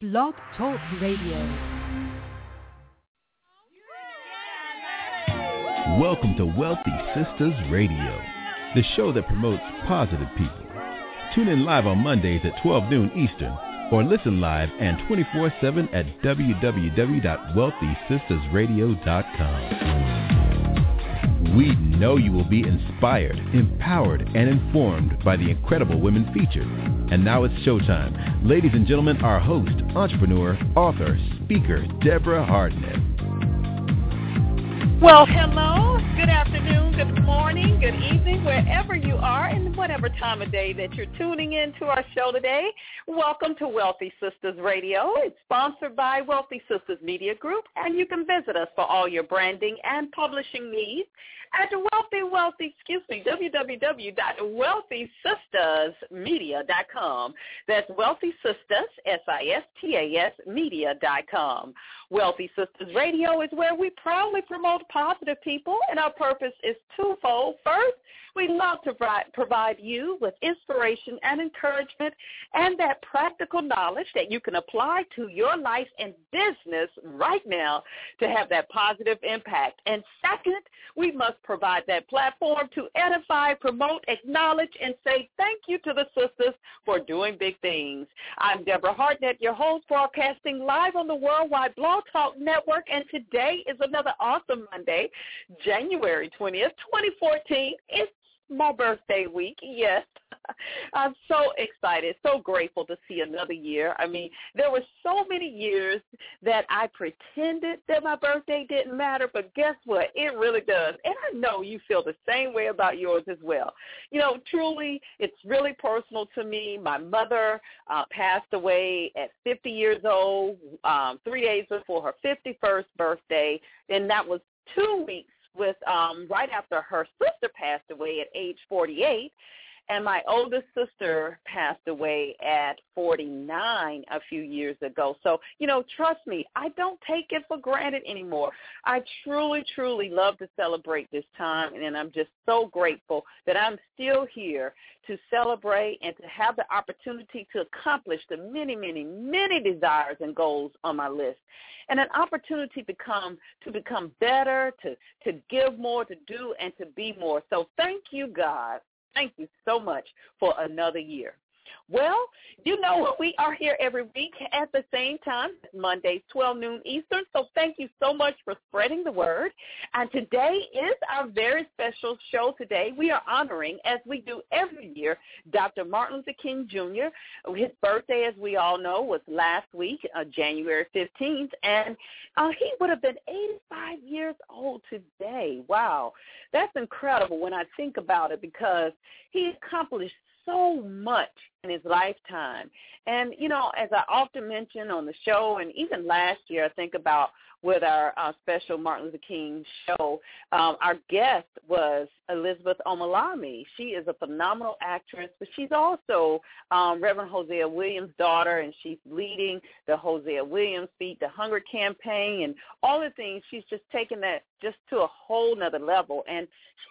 Blog Talk Radio. Welcome to Wealthy Sisters Radio, the show that promotes positive people. Tune in live on Mondays at 12 noon Eastern or listen live and 24-7 at www.wealthysistersradio.com. We know you will be inspired, empowered, and informed by the incredible women featured. And now it's showtime. Ladies and gentlemen, our host, entrepreneur, author, speaker, Deborah Hardnett. Well, hello, good afternoon, good morning, good evening, wherever you are and whatever time of day that you're tuning in to our show today. Welcome to Wealthy Sisters Radio. It's sponsored by Wealthy Sisters Media Group, and you can visit us for all your branding and publishing needs at Wealthy Wealthy, excuse me, www.wealthysistasmedia.com. That's Wealthy Sistas, S-I-S-T-A-S, media.com. Wealthy Sisters Radio is where we proudly promote positive people, and our purpose is twofold. First, we love to provide you with inspiration and encouragement and that practical knowledge that you can apply to your life and business right now to have that positive impact. And second, we must provide that platform to edify, promote, acknowledge, and say thank you to the sisters for doing big things. I'm Deborah Hartnett, your host, broadcasting live on the Worldwide Blog Talk Network, and today is another awesome Monday, January 20th, 2014. It's my birthday week. Yes. I'm so excited, so grateful to see another year. I mean, there were so many years that I pretended that my birthday didn't matter, but guess what? It really does. And I know you feel the same way about yours as well. You know, truly, it's really personal to me. My mother uh, passed away at 50 years old, um, three days before her 51st birthday, and that was two weeks with um, right after her sister passed away at age 48, and my oldest sister passed away at 49 a few years ago. So, you know, trust me, I don't take it for granted anymore. I truly, truly love to celebrate this time, and I'm just so grateful that I'm still here to celebrate and to have the opportunity to accomplish the many, many, many desires and goals on my list. And an opportunity to become to become better, to to give more, to do and to be more. So thank you, God, Thank you so much for another year. Well, you know we are here every week at the same time, Mondays, 12 noon Eastern. So thank you so much for spreading the word. And today is our very special show today. We are honoring, as we do every year, Dr. Martin Luther King Jr. His birthday, as we all know, was last week, uh, January 15th. And uh, he would have been 85 years old today. Wow. That's incredible when I think about it because he accomplished so much in his lifetime. And, you know, as I often mention on the show and even last year, I think about with our uh, special Martin Luther King show, um, our guest was Elizabeth Omilami. She is a phenomenal actress, but she's also um, Reverend Hosea Williams' daughter, and she's leading the Hosea Williams Feed the Hunger campaign and all the things. She's just taken that just to a whole nother level. And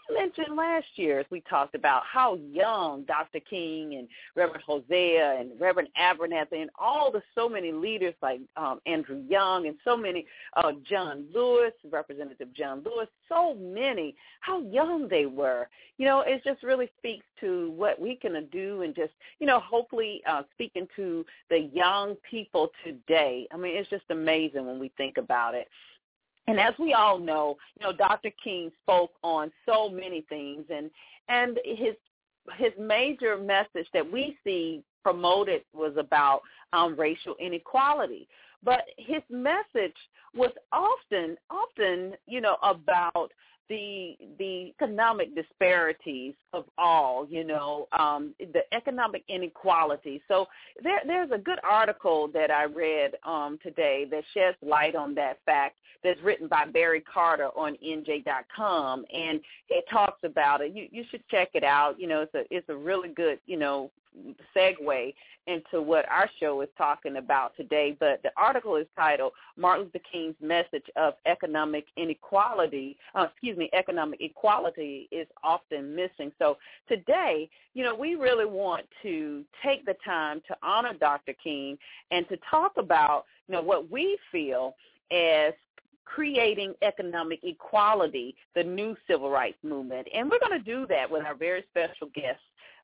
she mentioned last year, as we talked about, how young Dr. King and Reverend Hosea and Reverend Abernathy and all the so many leaders like um, Andrew Young and so many, uh, John Lewis, Representative John Lewis, so many, how young they were. You know, it just really speaks to what we can do and just, you know, hopefully uh, speaking to the young people today. I mean, it's just amazing when we think about it. And as we all know, you know, Dr. King spoke on so many things and and his his major message that we see promoted was about um, racial inequality. But his message was often often, you know, about the the economic disparities of all, you know, um, the economic inequality. So there there's a good article that I read um, today that sheds light on that fact that's written by Barry Carter on NJ.com, and he talks about it. You you should check it out. You know, it's a it's a really good you know segue into what our show is talking about today. But the article is titled "Martin Luther King's Message of Economic Inequality." Uh, excuse me, economic equality is often missing. So today, you know, we really want to take the time to honor Dr. King and to talk about, you know, what we feel as creating economic equality, the new civil rights movement. And we're going to do that with our very special guest,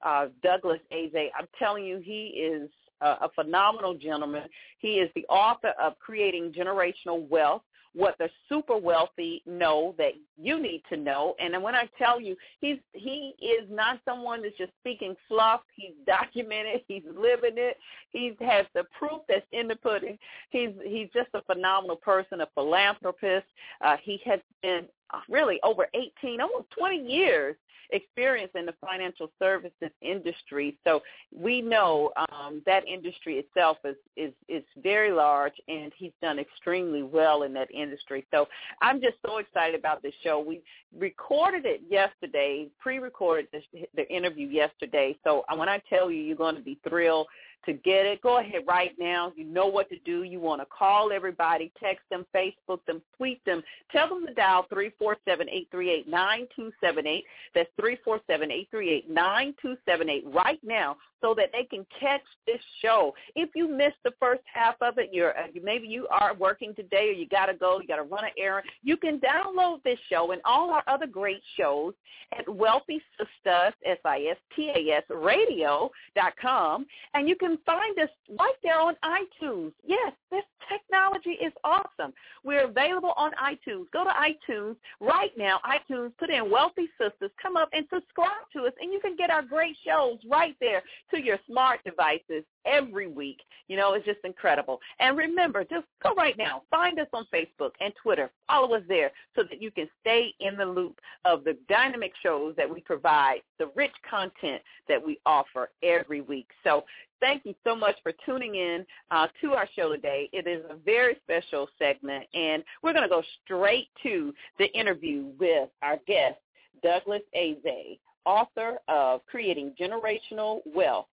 uh, Douglas Eze. I'm telling you, he is a phenomenal gentleman. He is the author of Creating Generational Wealth, what the super wealthy know that you need to know. And when I tell you, he's he is not someone that's just speaking fluff. He's documented. He's living it. He has the proof that's in the pudding. He's he's just a phenomenal person, a philanthropist. Uh, he has been really over 18, almost 20 years experience in the financial services industry. So we know um, that industry itself is, is, is very large, and he's done extremely well in that industry. So I'm just so excited about this show. We recorded it yesterday, pre-recorded this, the interview yesterday. So when I tell you, you're going to be thrilled to get it, go ahead right now. You know what to do. You want to call everybody, text them, Facebook them, tweet them. Tell them to dial 347-838-9278. That's 347-838-9278 right now so that they can catch this show. If you missed the first half of it, you're uh, maybe you are working today or you got to go, you got to run an errand. You can download this show and all our other great shows at Wealthy Sistas, S-I-S-T-A-S, radio.com, and you can find us right there on iTunes. Yes, this technology is awesome. We're available on iTunes. Go to iTunes right now, iTunes, put in Wealthy Sisters, come up and subscribe to us, and you can get our great shows right there to your smart devices every week. You know, it's just incredible. And remember, just go right now. Find us on Facebook and Twitter. Follow us there so that you can stay in the loop of the dynamic shows that we provide, the rich content that we offer every week. So thank you so much for tuning in uh, to our show today. It is a very special segment, and we're going to go straight to the interview with our guest, Douglas Eze, author of Creating Generational Wealth,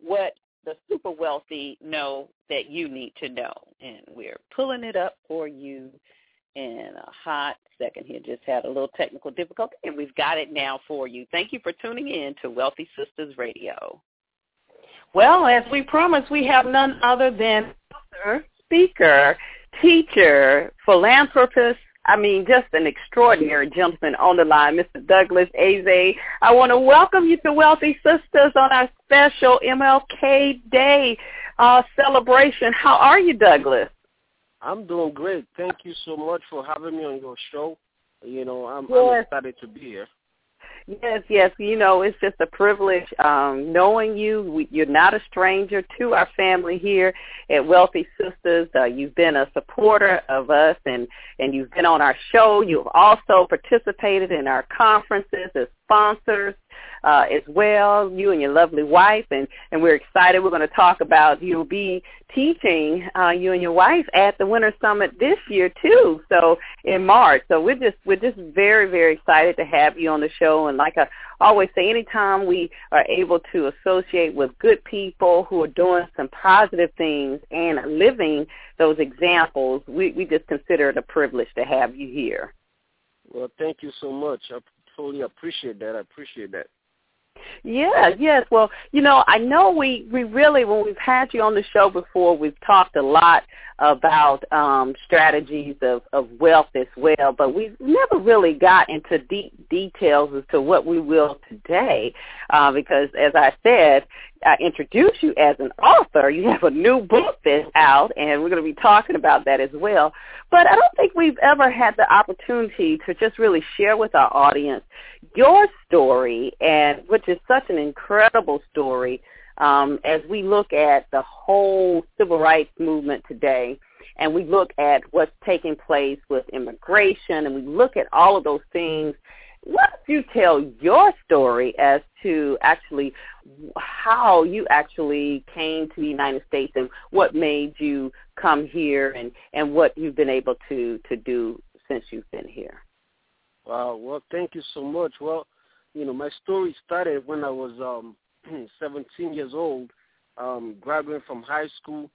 What the Super Wealthy Know That You Need to Know. And we're pulling it up for you in a hot second here. Just had a little technical difficulty, and we've got it now for you. Thank you for tuning in to Wealthy Sisters Radio. Well, as we promised, we have none other than author, speaker, teacher, philanthropist, I mean, just an extraordinary gentleman on the line, Mr. Douglas Eze. I want to welcome you to Wealthy Sisters on our special MLK Day uh, celebration. How are you, Douglas? I'm doing great. Thank you so much for having me on your show. You know, I'm, yes. I'm excited to be here. Yes, yes. You know, it's just a privilege um, knowing you. We, you're not a stranger to our family here at Wealthy Sisters. Uh, you've been a supporter of us, and and you've been on our show. You've also participated in our conferences as sponsors uh, as well, you and your lovely wife, and, and we're excited. We're going to talk about you'll be teaching uh, you and your wife at the Winner's Summit this year too. So in March. So we're just we're just very very excited to have you on the show. And like I always say, anytime we are able to associate with good people who are doing some positive things and living those examples, we we just consider it a privilege to have you here. Well, thank you so much. I totally appreciate that. I appreciate that. Yeah, yes. Well, you know, I know we we really when we've had you on the show before, we've talked a lot about um strategies of of wealth as well, but we've never really got into deep details as to what we will today, uh, because as I said, I introduce you as an author. You have a new book that's out, and we're going to be talking about that as well. But I don't think we've ever had the opportunity to just really share with our audience your story, and which is such an incredible story um, as we look at the whole civil rights movement today and we look at what's taking place with immigration and we look at all of those things why don't you tell your story as to actually how you actually came to the United States and what made you come here and, and what you've been able to, to do since you've been here? Wow. Well, thank you so much. Well, you know, my story started when I was um, 17 years old, um, graduating from high school,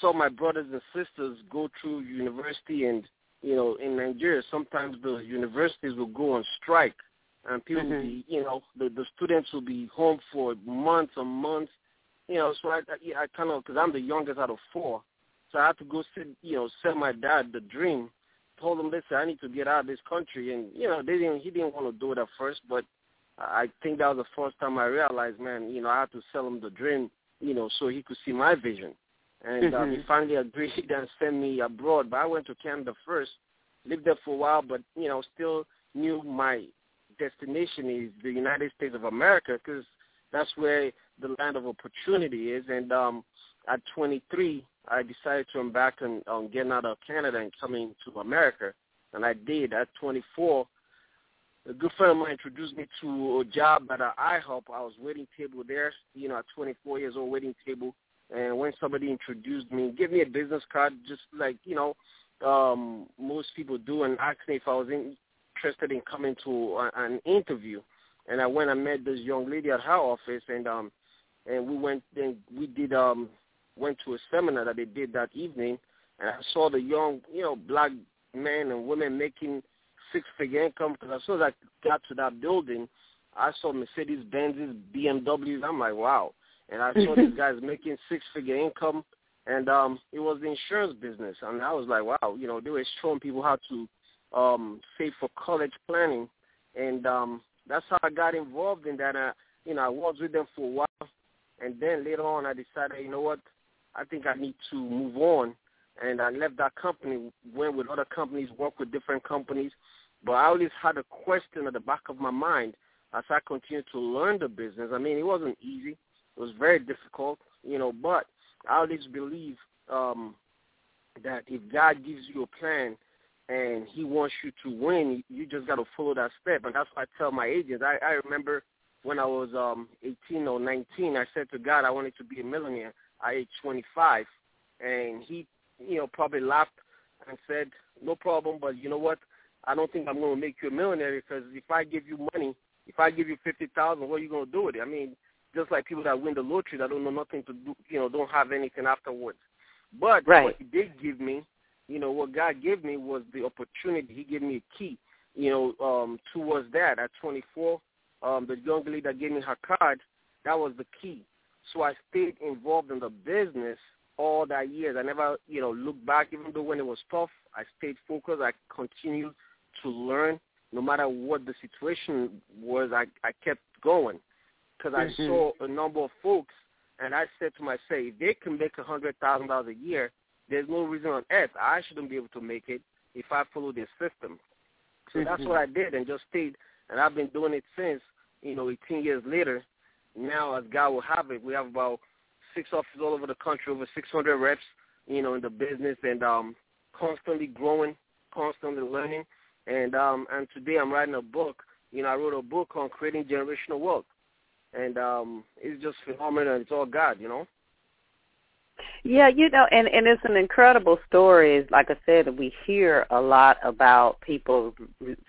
saw my brothers and sisters go through university and you know, in Nigeria, sometimes the universities will go on strike, and people mm-hmm. will be, you know, the the students will be home for months and months, you know. So I, I, I kind of, because I'm the youngest out of four, so I had to go sit, you know, sell my dad the dream. Told him, listen, I need to get out of this country, and you know, they didn't. He didn't want to do it at first, but I think that was the first time I realized, man, you know, I had to sell him the dream, you know, so he could see my vision and mm-hmm. uh, he finally agreed and sent me abroad. But I went to Canada first, lived there for a while, but you know still knew my destination is the United States of America because that's where the land of opportunity is. And um, at 23, I decided to embark on, on getting out of Canada and coming to America, and I did. At 24, a good friend of mine introduced me to a job at IHOP. I was waiting table there, you know, at 24 years old, waiting table and when somebody introduced me, give me a business card, just like you know, um, most people do, and asked me if I was interested in coming to a, an interview. And I went and met this young lady at her office, and um, and we went and we did um, went to a seminar that they did that evening, and I saw the young, you know, black men and women making six-figure income. Because as soon as I got to that building, I saw Mercedes Benzes, BMWs. I'm like, wow and I saw these guys making six figure income and um it was the insurance business and I was like, wow, you know, they were showing people how to um save for college planning and um that's how I got involved in that. Uh, you know, I was with them for a while and then later on I decided, you know what, I think I need to move on and I left that company, went with other companies, worked with different companies. But I always had a question at the back of my mind as I continued to learn the business. I mean, it wasn't easy. It was very difficult, you know, but I always believe um, that if God gives you a plan and he wants you to win, you just got to follow that step. And that's why I tell my agents. I, I remember when I was um, 18 or 19, I said to God I wanted to be a millionaire at age 25. And he, you know, probably laughed and said, no problem, but you know what? I don't think I'm going to make you a millionaire because if I give you money, if I give you 50000 what are you going to do with it? I mean, just like people that win the lottery that don't know nothing to do, you know, don't have anything afterwards. But right. what he did give me, you know, what God gave me was the opportunity. He gave me a key, you know, um, towards that. At 24, um, the young lady that gave me her card, that was the key. So I stayed involved in the business all that years. I never, you know, looked back, even though when it was tough, I stayed focused. I continued to learn. No matter what the situation was, I, I kept going because mm-hmm. I saw a number of folks, and I said to myself, if they can make a hundred thousand dollars a year, there's no reason on earth I shouldn't be able to make it if I follow this system. So mm-hmm. that's what I did, and just stayed, and I've been doing it since. You know, 18 years later, now as God will have it, we have about six offices all over the country, over 600 reps, you know, in the business, and um, constantly growing, constantly learning. And um, and today I'm writing a book. You know, I wrote a book on creating generational wealth and um, it's just phenomenal. It's all God, you know. Yeah, you know, and and it's an incredible story. Like I said, we hear a lot about people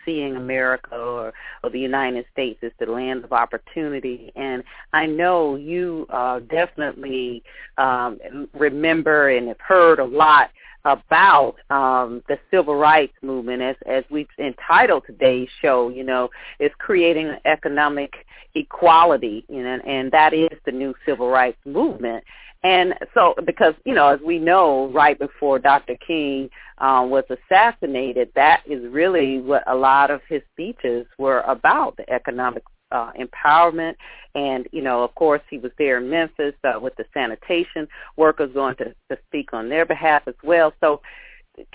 seeing America or or the United States as the land of opportunity, and I know you uh, definitely um, remember and have heard a lot about um, the civil rights movement, as as we've entitled today's show. You know, is creating economic equality, you know, and that is the new civil rights movement. And so, because you know, as we know, right before Dr. King um, was assassinated, that is really what a lot of his speeches were about: the economic uh, empowerment. And, you know, of course, he was there in Memphis uh, with the sanitation workers going to, to speak on their behalf as well. So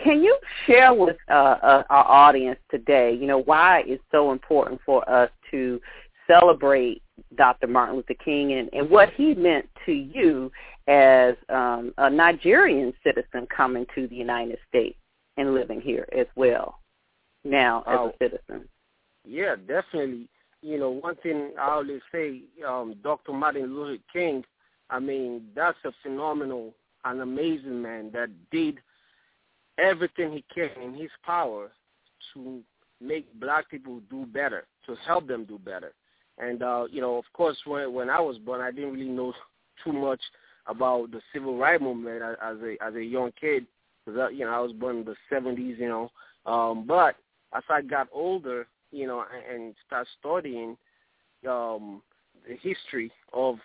can you share with uh, uh, our audience today, you know, why it's so important for us to celebrate Dr. Martin Luther King and, and what he meant to you as um, a Nigerian citizen coming to the United States and living here as well now as oh, a citizen? Yeah, definitely you know, one thing I always say, um, Dr. Martin Luther King, I mean, that's a phenomenal and amazing man that did everything he can in his power to make black people do better, to help them do better. And uh, you know, of course, when when I was born, I didn't really know too much about the civil rights movement as a as a young kid because you know I was born in the '70s, you know. Um, but as I got older, you know, and, and start studying um, the history of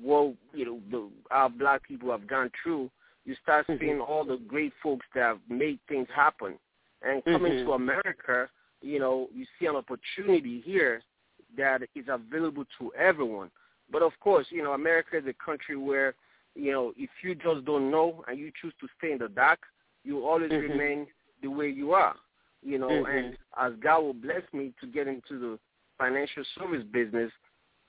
what you know the, our black people have gone through, you start mm-hmm. seeing all the great folks that have made things happen. And coming mm-hmm. to America, you know, you see an opportunity here that is available to everyone. But of course, you know, America is a country where, you know, if you just don't know and you choose to stay in the dark, you always mm-hmm. remain the way you are. You know, mm-hmm. and as God will bless me to get into the financial service business,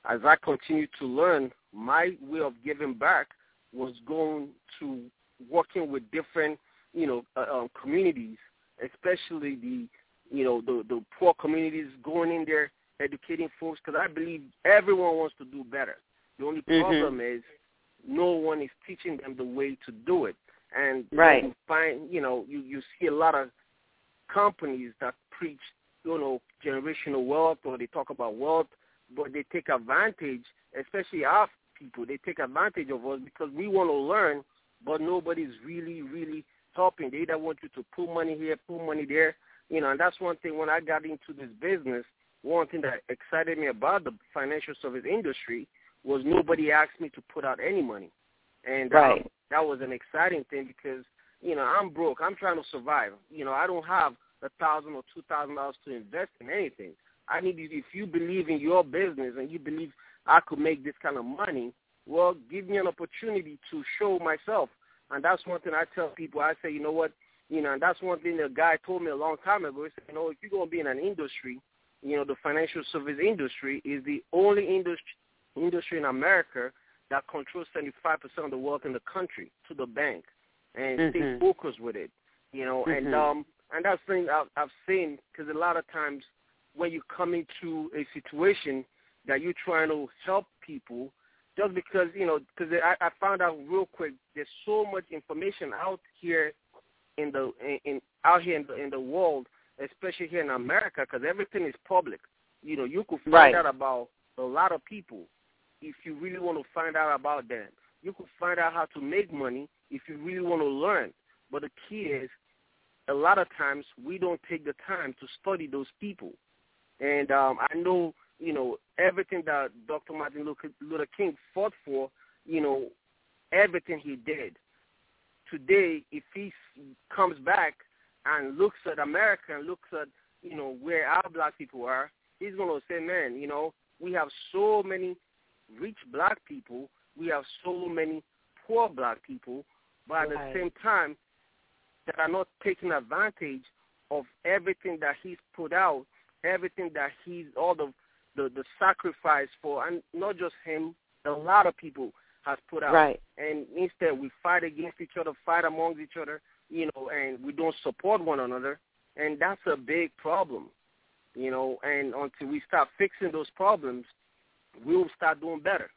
as I continue to learn, my way of giving back was going to working with different, you know, uh, um, communities, especially the, you know, the the poor communities, going in there educating folks because I believe everyone wants to do better. The only mm-hmm. problem is no one is teaching them the way to do it. And right. you find, you know, you you see a lot of companies that preach, you know, generational wealth or they talk about wealth, but they take advantage, especially our people. They take advantage of us because we want to learn, but nobody's really, really helping. They either want you to put money here, put money there, you know. And that's one thing when I got into this business one thing that excited me about the financial service industry was nobody asked me to put out any money, and right. um, that was an exciting thing because you know I'm broke. I'm trying to survive. You know I don't have a thousand or two thousand dollars to invest in anything. I need if you believe in your business and you believe I could make this kind of money, well, give me an opportunity to show myself. And that's one thing I tell people. I say, you know what, you know, and that's one thing a guy told me a long time ago. He said, you know, if you're gonna be in an industry you know, the financial service industry is the only industry industry in America that controls 75% of the wealth in the country to the bank and mm-hmm. stay focused with it, you know, mm-hmm. and um and that's thing I've, I've seen because a lot of times when you come into a situation that you're trying to help people, just because you know, because I, I found out real quick, there's so much information out here in the in, in out here in the in the world especially here in America, because everything is public. You know, you could find right. out about a lot of people if you really want to find out about them. You could find out how to make money if you really want to learn. But the key is, a lot of times we don't take the time to study those people. And um, I know, you know, everything that Dr. Martin Luther King fought for, you know, everything he did. Today, if he comes back and looks at America and looks at, you know, where our black people are, he's going to say, man, you know, we have so many rich black people, we have so many poor black people, but at right. the same time, they are not taking advantage of everything that he's put out, everything that he's, all the, the, the sacrifice for, and not just him, a lot of people has put out. Right. And instead we fight against each other, fight amongst each other, you know, and we don't support one another, and that's a big problem, you know. And until we start fixing those problems, we'll start doing better.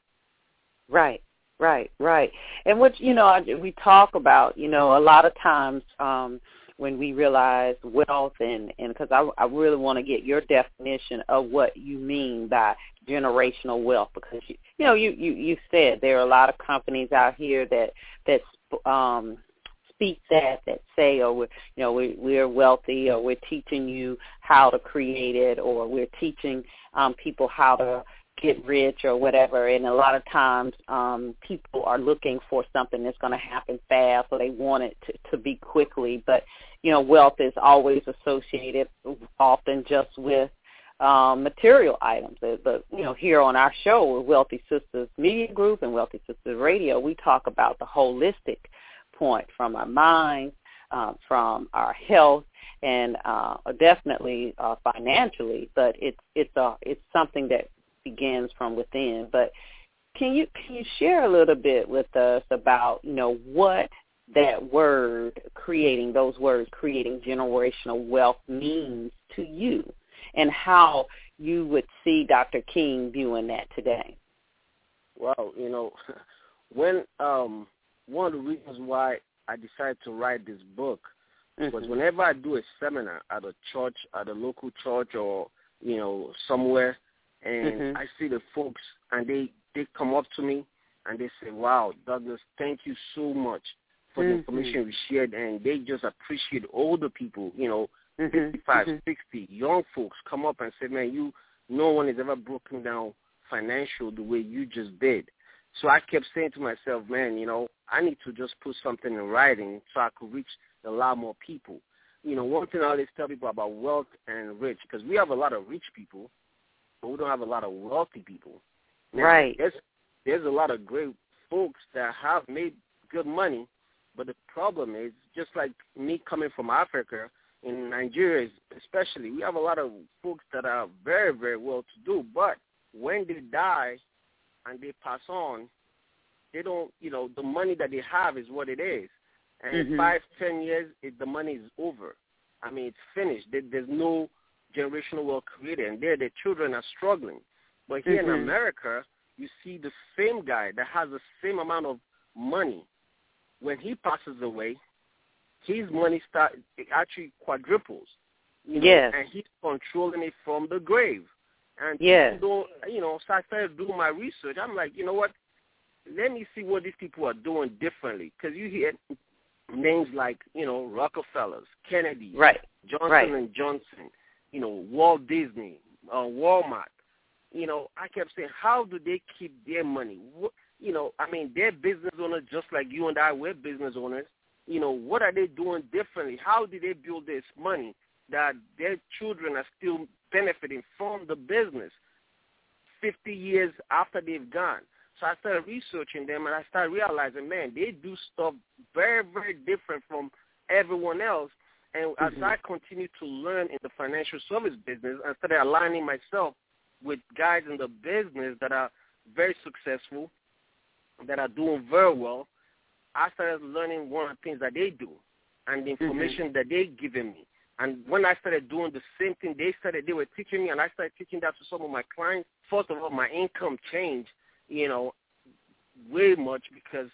Right, right, right. And what you know, we talk about, you know, a lot of times um, when we realize wealth, and and because I, I really want to get your definition of what you mean by generational wealth, because you, you know, you you you said there are a lot of companies out here that that um speak that that say oh we're you know we we're wealthy or we're teaching you how to create it or we're teaching um people how to get rich or whatever and a lot of times um people are looking for something that's going to happen fast or they want it to, to be quickly but you know wealth is always associated often just with um, material items. But you know, here on our show, with Wealthy Sisters Media Group and Wealthy Sisters Radio, we talk about the holistic point from our minds, uh, from our health, and uh, definitely uh, financially. But it's it's a it's something that begins from within. But can you can you share a little bit with us about you know what that word creating those words creating generational wealth means to you and how you would see Dr. King viewing that today. Well, you know, when um one of the reasons why I decided to write this book mm-hmm. was whenever I do a seminar at a church, at a local church, or you know somewhere, and Mhm. I see the folks, and they they come up to me and they say, "Wow, Douglas, thank you so much for the Mhm. information we shared," and they just appreciate all the people, you know, Mhm. 55, Mhm. 60, young folks come up and say, "Man, you, no one has ever broken down financial the way you just did." So I kept saying to myself, "Man, you know, I need to just put something in writing so I could reach a lot more people." You know, one thing I always tell people about wealth and rich, because we have a lot of rich people, but we don't have a lot of wealthy people. Now, Right. There's there's a lot of great folks that have made good money, but the problem is just like me coming from Africa in Nigeria, especially, we have a lot of folks that are very very well to do, but when they die and they pass on, they don't, you know, the money that they have is what it is, and in Mhm. five ten years, it, the money is over. I mean, it's finished. There, there's no generational wealth created, and there the children are struggling. But here Mhm. in America, you see the same guy that has the same amount of money. When he passes away, his money start it actually quadruples. You know, Yes. and he's controlling it from the grave. And Yes. don't, you know, so I started doing my research. I'm like, you know what? Let me see what these people are doing differently. Because you hear names like, you know, Rockefellers, Kennedy, Right. Johnson Right. and Johnson, you know, Walt Disney, uh, Walmart. You know, I kept saying, how do they keep their money? What, you know, I mean, they're business owners just like you and I. We're business owners. You know, what are they doing differently? How do they build this money that their children are still benefiting from the business 50 years after they've gone? So I started researching them, and I started realizing, man, they do stuff very, very different from everyone else. And as Mhm. I continue to learn in the financial service business, I started aligning myself with guys in the business that are very successful, that are doing very well. I started learning one of the things that they do and the information that they given me. And when I started doing the same thing they started, they were teaching me, and I started teaching that to some of my clients. First of all, my income changed, you know, way much because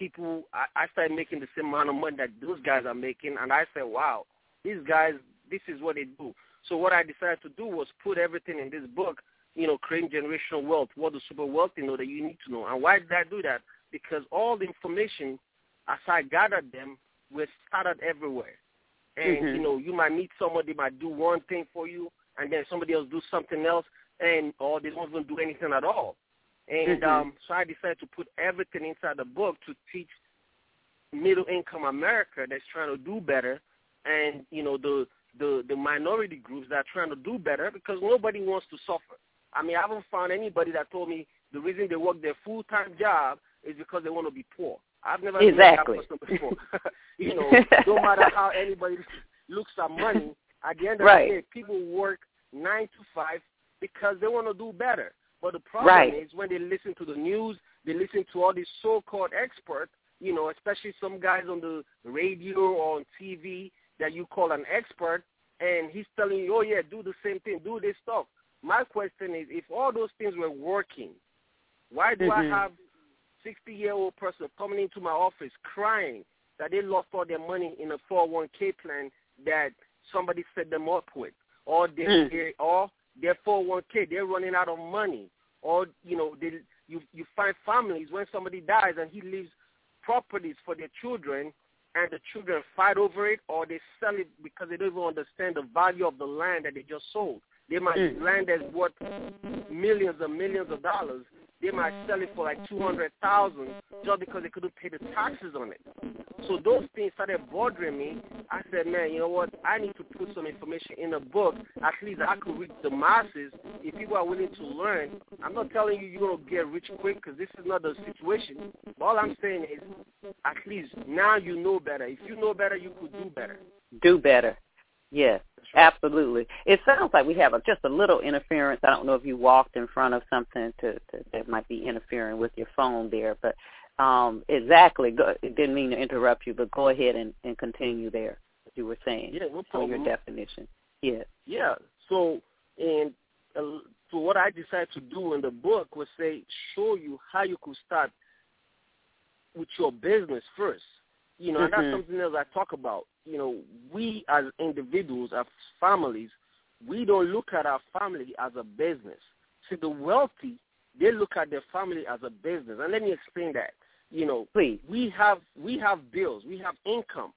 people, I, I started making the same amount of money that those guys are making, and I said, wow, these guys, this is what they do. So what I decided to do was put everything in this book, you know, creating generational wealth, what the super wealthy know that you need to know. And why did I do that? Because all the information, as I gathered them, was scattered everywhere. And, Mhm. you know, you might meet somebody, might do one thing for you, and then somebody else do something else, and or they don't even do anything at all. And Mhm. um, so I decided to put everything inside the book to teach middle income America that's trying to do better, and you know the the the minority groups that are trying to do better because nobody wants to suffer. I mean, I haven't found anybody that told me the reason they work their full time job is because they want to be poor. I've never Exactly. met that person before. you know, no matter how anybody looks at money, at the end of Right. the day, people work nine to five because they want to do better. But the problem Right. is when they listen to the news, they listen to all these so-called experts, you know, especially some guys on the radio or on TV that you call an expert, and he's telling you, oh, yeah, do the same thing, do this stuff. My question is, if all those things were working, why do I Mhm. have 60-year-old person coming into my office crying that they lost all their money in a 401k plan that somebody set them up with, or they, Mm. they or their 401k they're running out of money, or you know they you you find families when somebody dies and he leaves properties for their children and the children fight over it or they sell it because they don't even understand the value of the land that they just sold. They might Mm. land that's worth millions and millions of dollars. They might sell it for like two hundred thousand just because they couldn't pay the taxes on it. So those things started bothering me. I said, man, you know what? I need to put some information in a book. At least I could reach the masses. If people are willing to learn, I'm not telling you you're gonna get rich quick because this is not the situation. But all I'm saying is, at least now you know better. If you know better, you could do better. Do better. Yes, absolutely. It sounds like we have a, just a little interference. I don't know if you walked in front of something to, to that might be interfering with your phone there, but um, exactly. Go, it didn't mean to interrupt you, but go ahead and, and continue there. What you were saying Yeah, no on problem. your definition. Yes. Yeah. So, and uh, so what I decided to do in the book was say, show you how you could start with your business first. You know, and that's mm-hmm. something else I talk about. You know, we as individuals, as families, we don't look at our family as a business. see, the wealthy, they look at their family as a business. And let me explain that. You know, Please. we have we have bills, we have income,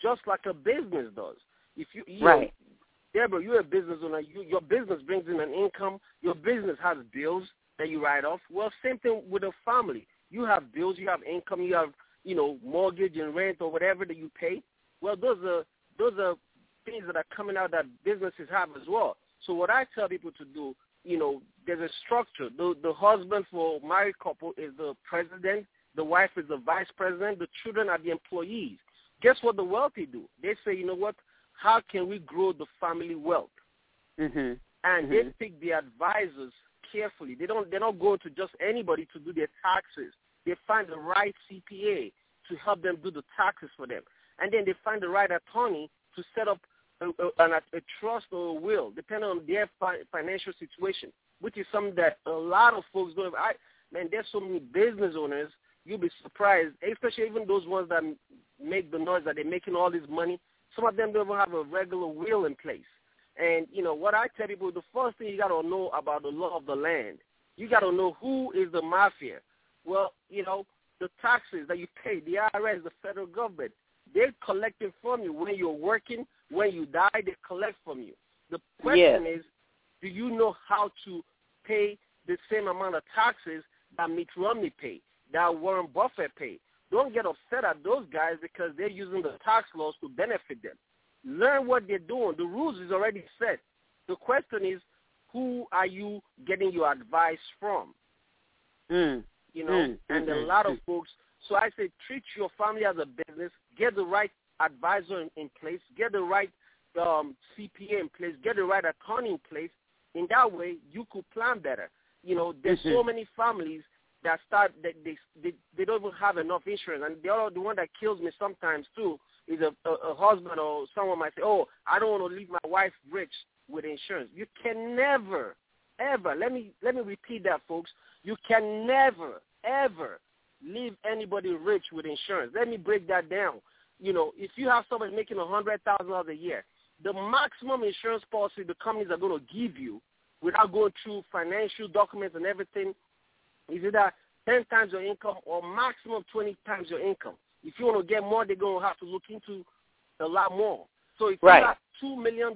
just like a business does. If you, you Right. know, Deborah, you're a business owner. You, your business brings in an income. Your business has bills that you write off. Well, same thing with a family. You have bills, you have income, you have you know mortgage and rent or whatever that you pay. Well, those are those are things that are coming out that businesses have as well. So what I tell people to do, you know, there's a structure. The the husband for married couple is the president, the wife is the vice president, the children are the employees. Guess what the wealthy do? They say, you know what? How can we grow the family wealth? Mhm. And they Mhm. pick the advisors carefully. They don't they're not going to just anybody to do their taxes. They find the right CPA to help them do the taxes for them. And then they find the right attorney to set up a, a, a trust or a will, depending on their fi- financial situation, which is something that a lot of folks don't. I man, there's so many business owners. You'll be surprised, especially even those ones that make the noise that they're making all this money. Some of them don't even have a regular will in place. And you know what I tell people: the first thing you got to know about the law of the land, you got to know who is the mafia. Well, you know the taxes that you pay, the IRS, the federal government, they're collecting from you when you're working. When you die, they collect from you. The question is, do you know how to pay the same amount of taxes that Mitt Romney paid, that Warren Buffett paid? Don't get upset at those guys because they're using the tax laws to benefit them. Learn what they're doing. The rules is already set. The question is, who are you getting your advice from? Mm. You know, Mm, and a mm, lot mm. of folks. So I say, treat your family as a business. Get the right advisor in, in place. Get the right um, CPA in place. Get the right attorney in place. In that way, you could plan better. You know, there's so Mhm. many families that start that they, they they don't even have enough insurance, and the other the one that kills me sometimes too is a, a, a husband or someone might say, "Oh, I don't want to leave my wife rich with insurance." You can never, ever. Let me let me repeat that, folks. You can never, ever leave anybody rich with insurance. Let me break that down. You know, if you have somebody making a hundred thousand dollars a year, the maximum insurance policy the companies are going to give you without going through financial documents and everything is either 10 times your income or maximum 20 times your income. If you want to get more, they're going to have to look into a lot more. So if Right. you got $2 million,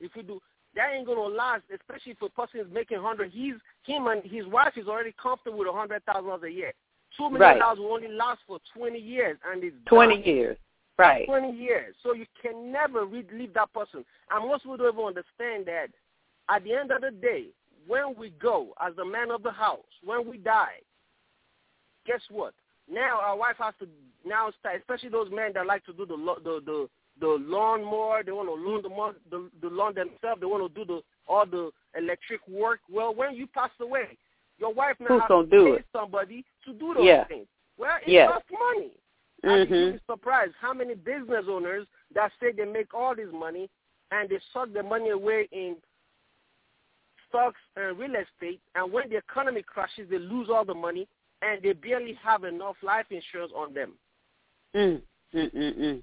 if you do, that ain't going to last, especially if a person is making 100 He's Him and his wife is already comfortable with a $100,000 a year. $2 million Right. will only last for 20 years, and it's Twenty done. years. Right. 20 years. So you can never leave that person. And most people don't even understand that at the end of the day, when we go as the man of the house, when we die, guess what? Now our wife has to now start, especially those men that like to do the the the the lawn more. They want to lawn the, the the lawn themselves. They want to do the all the electric work. Well, when you pass away, your wife now Who's has to do pay it? somebody to do those Yeah. things. Well, it Yeah. costs money. I'd be Mhm. really surprised how many business owners that say they make all this money and they suck the money away in stocks and real estate, and when the economy crashes, they lose all the money and they barely have enough life insurance on them. Mm. Mm-mm-mm.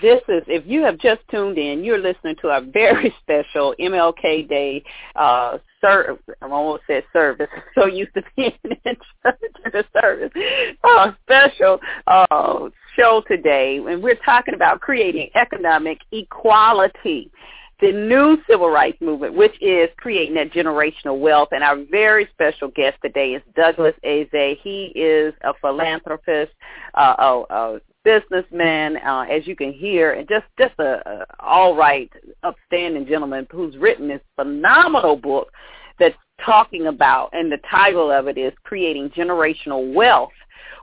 This is, if you have just tuned in, you're listening to a very special MLK Day uh, service. I almost said service. So used to being in church in the service. Uh, special uh, show today, and we're talking about creating economic equality the new civil rights movement, which is creating that generational wealth. And our very special guest today is Douglas Eze. He is a philanthropist, uh, a, a businessman, uh, as you can hear, and just just a, a all right, upstanding gentleman who's written this phenomenal book that's talking about, and the title of it is Creating Generational Wealth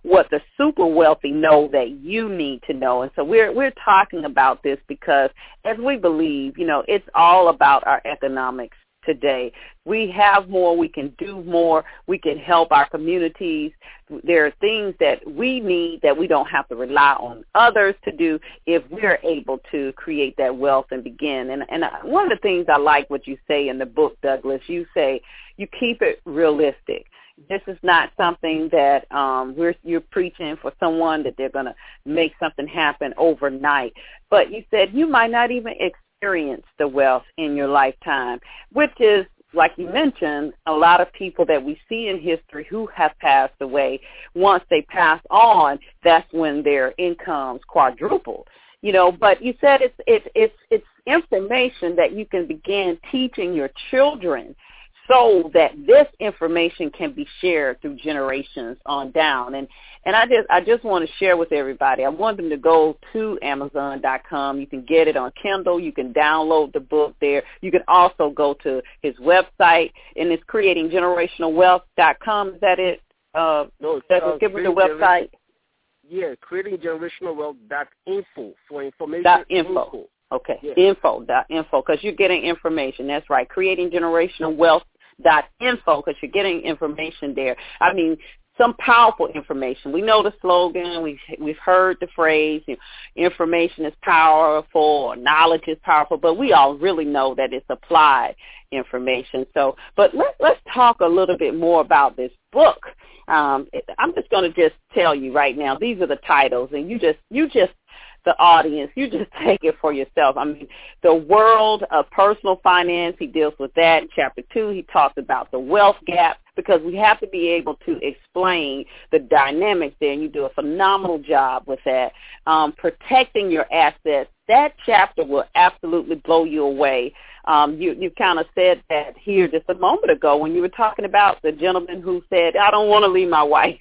what the super wealthy know that you need to know. And so we're we're talking about this because as we believe, you know, it's all about our economics today. We have more, we can do more, we can help our communities. There are things that we need that we don't have to rely on others to do if we're able to create that wealth and begin. And and one of the things I like what you say in the book, Douglas, you say you keep it realistic this is not something that um we're you're preaching for someone that they're going to make something happen overnight but you said you might not even experience the wealth in your lifetime which is like you mentioned, a lot of people that we see in history who have passed away, once they pass on, that's when their incomes quadrupled. You know, but you said it's it's it's it's information that you can begin teaching your children so that this information can be shared through generations on down. And and I just I just want to share with everybody. I want them to go to Amazon.com. You can get it on Kindle. You can download the book there. You can also go to his website, and it's creatinggenerationalwealth.com. Is that it? Uh, no, that's uh, give me the website. Yeah, creatinggenerationalwealth.info for information. Dot info. info. Okay, yeah. info dot info because you're getting information. That's right. Creating generational wealth dot info because you're getting information there. I mean, some powerful information. We know the slogan. We've we've heard the phrase, you know, information is powerful knowledge is powerful, but we all really know that it's applied information. So, but let's let's talk a little bit more about this book. Um, I'm just going to just tell you right now. These are the titles, and you just you just the audience. You just take it for yourself. I mean, the world of personal finance, he deals with that. In chapter two, he talks about the wealth gap because we have to be able to explain the dynamics there, and you do a phenomenal job with that. Um, protecting your assets, that chapter will absolutely blow you away. Um, you you kind of said that here just a moment ago when you were talking about the gentleman who said, "I don't want to leave my wife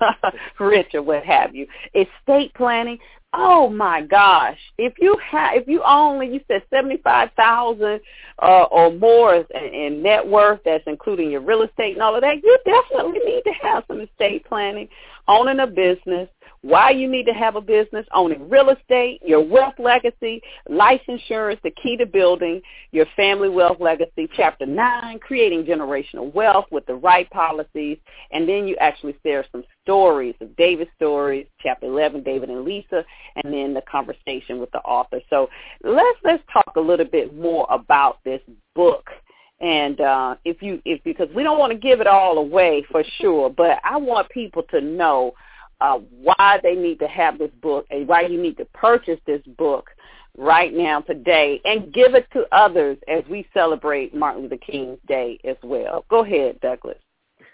rich or what have you." Estate planning, Oh my gosh! If you have, if you only, you said seventy five thousand uh, or more in, in net worth, that's including your real estate and all of that. You definitely need to have some estate planning, owning a business, why you need to have a business, owning real estate, your wealth legacy, life insurance, the key to building your family wealth legacy, chapter 9, creating generational wealth with the right policies, and then you actually share some stories of David's stories, chapter 11, David and Lisa, and then the conversation with the author. So let's let's talk a little bit more about this book and uh if you if because we don't want to give it all away for sure but i want people to know uh, why they need to have this book and why you need to purchase this book right now today and give it to others as we celebrate Martin Luther King's Day as well. Go ahead, Douglas.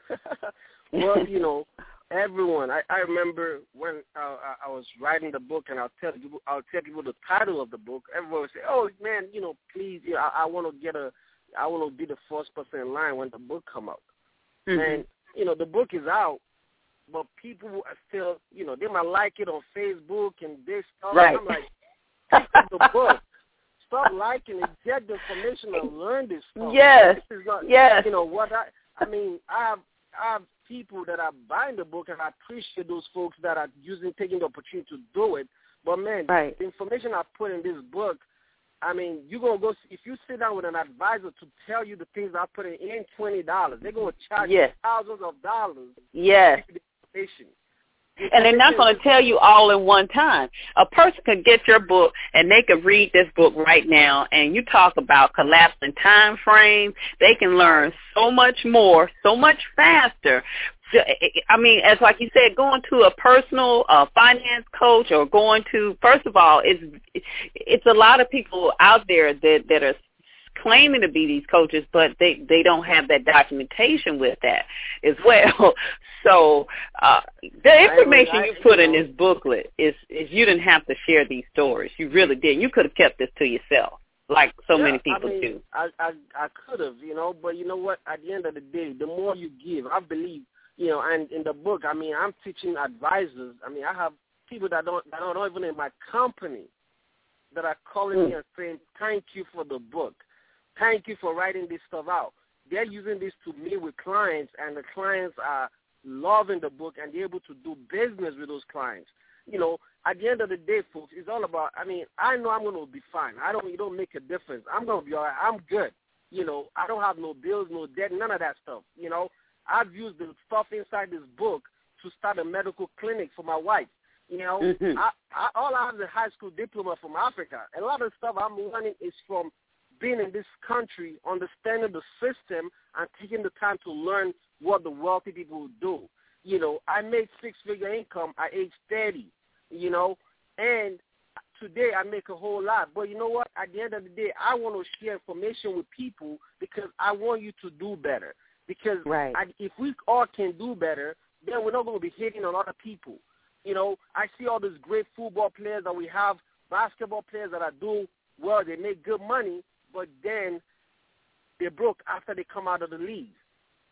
well, you know, everyone. I, I remember when uh, I was writing the book, and I'll tell you, I'll tell people the title of the book. Everyone would say, "Oh man, you know, please, you know, I, I want to get a, I want to be the first person in line when the book come out." Mm-hmm. And you know, the book is out, but people are still, you know, they might like it on Facebook and this stuff. Right. I'm like, the book. Stop liking it. Get the information and learn this stuff. Yes. This is not, yes. You know what I? I mean, I have I have people that are buying the book, and I appreciate those folks that are using taking the opportunity to do it. But man, right. the information I put in this book, I mean, you're gonna go if you sit down with an advisor to tell you the things I put in, in twenty dollars, they're gonna charge yes. you thousands of dollars. Yes and they're not going to tell you all in one time. A person could get your book and they could read this book right now and you talk about collapsing time frames. They can learn so much more, so much faster. I mean, as like you said, going to a personal uh, finance coach or going to, first of all, it's it's a lot of people out there that that are claiming to be these coaches, but they they don't have that documentation with that as well. So uh, the information you put you know, in this booklet is is you didn't have to share these stories. You really did. You could have kept this to yourself, like so yeah, many people I mean, do. I I, I could have, you know, but you know what? At the end of the day, the more you give, I believe, you know, and in the book, I mean, I'm teaching advisors. I mean, I have people that don't that not even in my company that are calling mm. me and saying, "Thank you for the book." Thank you for writing this stuff out. They're using this to meet with clients, and the clients are loving the book, and they're able to do business with those clients. You know, at the end of the day, folks, it's all about. I mean, I know I'm going to be fine. I don't. You don't make a difference. I'm going to be all right. I'm good. You know, I don't have no bills, no debt, none of that stuff. You know, I've used the stuff inside this book to start a medical clinic for my wife. You know, mm-hmm. I, I, all I have is a high school diploma from Africa. A lot of stuff I'm learning is from being in this country, understanding the system, and taking the time to learn what the wealthy people do. You know, I made six-figure income at age 30, you know, and today I make a whole lot, but you know what? At the end of the day, I want to share information with people because I want you to do better. Because right. I, if we all can do better, then we're not going to be hitting on other people. You know, I see all these great football players that we have, basketball players that are doing well. They make good money, but then they broke after they come out of the league.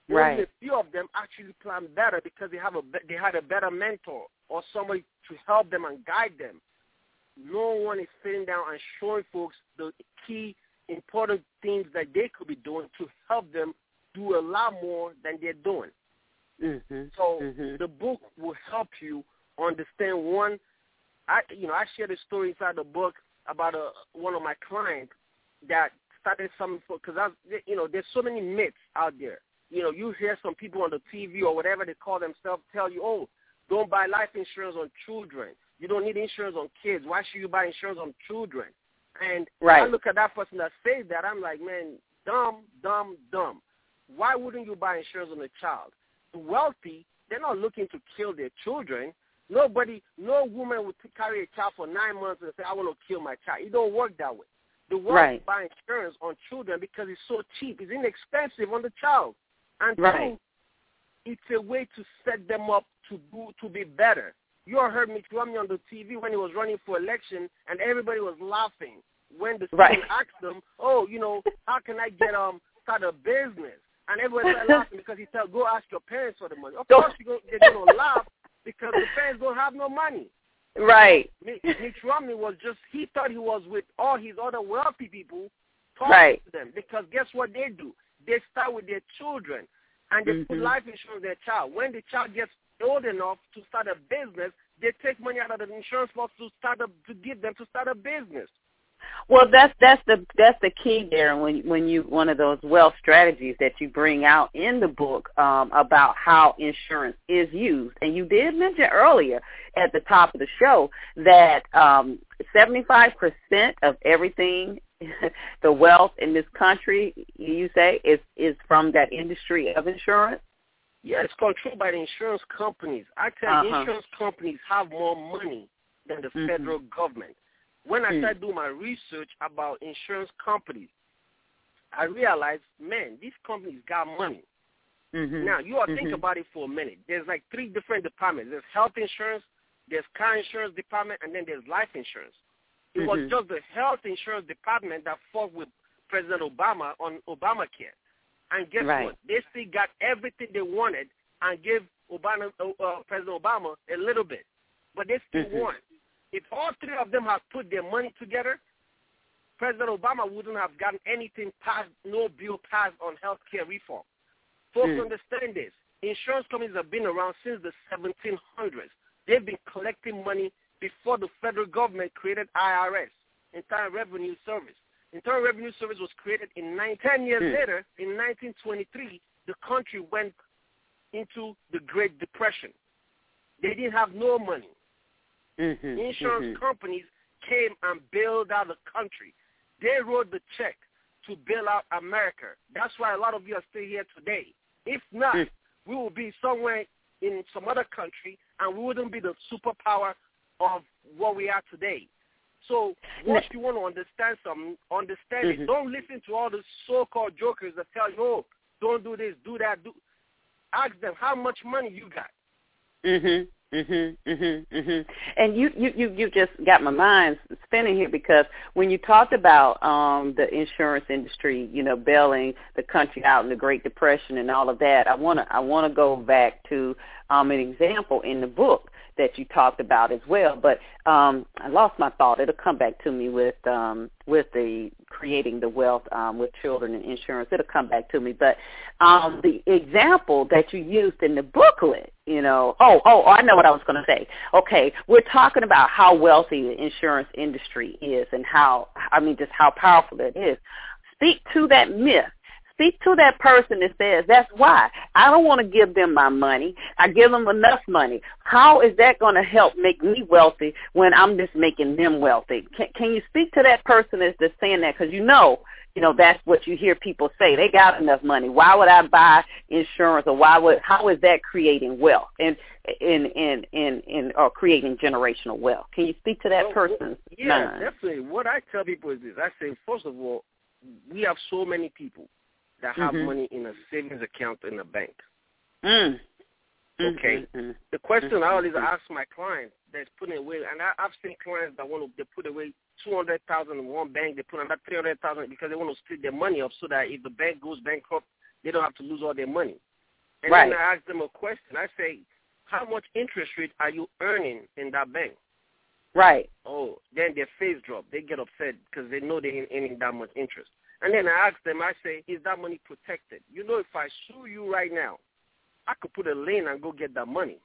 Right. Only a few of them actually plan better because they have a they had a better mentor or somebody to help them and guide them. No one is sitting down and showing folks the key important things that they could be doing to help them do a lot more than they're doing. Mm-hmm. So mm-hmm. the book will help you understand one. I you know I shared a story inside the book about a one of my clients that started something for because I you know there's so many myths out there. You know you hear some people on the TV or whatever they call themselves tell you oh don't buy life insurance on children. You don't need insurance on kids. Why should you buy insurance on children? And right. I look at that person that says that I'm like man dumb dumb dumb. Why wouldn't you buy insurance on a child? The wealthy they're not looking to kill their children. Nobody, no woman would carry a child for nine months and say, I want to kill my child. It don't work that way. The world right. buy insurance on children because it's so cheap. It's inexpensive on the child. And right. two, it's a way to set them up to do to be better. You all heard Mitt Romney on the TV when he was running for election, and everybody was laughing when the right. student asked him, "Oh, you know, how can I get um start a business?" And everybody started laughing because he said, "Go ask your parents for the money." Of course, you're gonna, they're gonna laugh because the parents don't have no money. Right. Mitt, Mitt Romney was just he thought he was with all his other wealthy people talking right. to them because guess what they do? They start with their children and they mm-hmm. put life insurance on their child. When the child gets old enough to start a business, they take money out of the insurance policy to start a, to give them to start a business. Well, that's that's the that's the key there when when you one of those wealth strategies that you bring out in the book um, about how insurance is used, and you did mention earlier at the top of the show that seventy five percent of everything, the wealth in this country, you say is is from that industry of insurance. Yeah, it's controlled by the insurance companies. I tell uh-huh. insurance companies have more money than the mm-hmm. federal government. When I Mm. started doing my research about insurance companies, I realized, man, these companies got money. Mm-hmm. Now, you all think Mhm. about it for a minute. There's like three different departments. There's health insurance, there's car insurance department, and then there's life insurance. It was Mhm. just the health insurance department that fought with President Obama on Obamacare. And guess Right. what? They still got everything they wanted and gave Obama, uh, uh, President Obama a little bit. But they still Mhm. won. If all three of them had put their money together, President Obama wouldn't have gotten anything passed, no bill passed on health care reform. Folks Mm. understand this. Insurance companies have been around since the 1700s. They've been collecting money before the federal government created IRS, Internal Revenue Service. Internal Revenue Service was created in nine, 10 years Mm. later, in 1923, the country went into the Great Depression. They didn't have no money. Mm-hmm. Insurance Mhm. companies came and bailed out the country. They wrote the check to bail out America. That's why a lot of you are still here today. If not, Mm. we will be somewhere in some other country and we wouldn't be the superpower of what we are today. So once you want to understand something, understand Mhm. it. Don't listen to all the so-called jokers that tell you, oh, don't do this, do that. Do. Ask them how much money you got. Mhm. Mhm. Mhm. Mhm. And you you you you just got my mind spinning here because when you talked about um the insurance industry, you know, bailing the country out in the Great Depression and all of that, I want to I want to go back to um an example in the book that you talked about as well. But um I lost my thought. It'll come back to me with um with the creating the wealth um with children and insurance. It'll come back to me. But um the example that you used in the booklet, you know, oh oh I know what I was going to say. Okay, we're talking about how wealthy the insurance industry is and how I mean just how powerful it is. Speak to that myth speak to that person that says, that's why. I don't want to give them my money. I give them enough money. How is that going to help make me wealthy when I'm just making them wealthy? Can, can you speak to that person that's just saying that? Because you know, you know that's what you hear people say. They got enough money. Why would I buy insurance, or why would how is that creating wealth and in in in in or creating generational wealth? Can you speak to that well, person's yeah, mind? definitely. What I tell people is this: I say, first of all, we have so many people that have Mhm. money in a savings account in a bank. Mm. Okay. Mhm, The question I always mhm. ask my clients that's putting away, and I, I've seen clients that want to they put away two hundred thousand in one bank, they put another three hundred thousand because they want to split their money up so that if the bank goes bankrupt, they don't have to lose all their money. And Right. then I ask them a question. I say, how much interest rate are you earning in that bank? Right. Oh, then their face drop. They get upset because they know they ain't earning that much interest. And then I ask them, I say, is that money protected? You know, if I sue you right now, I could put a lien and go get that money.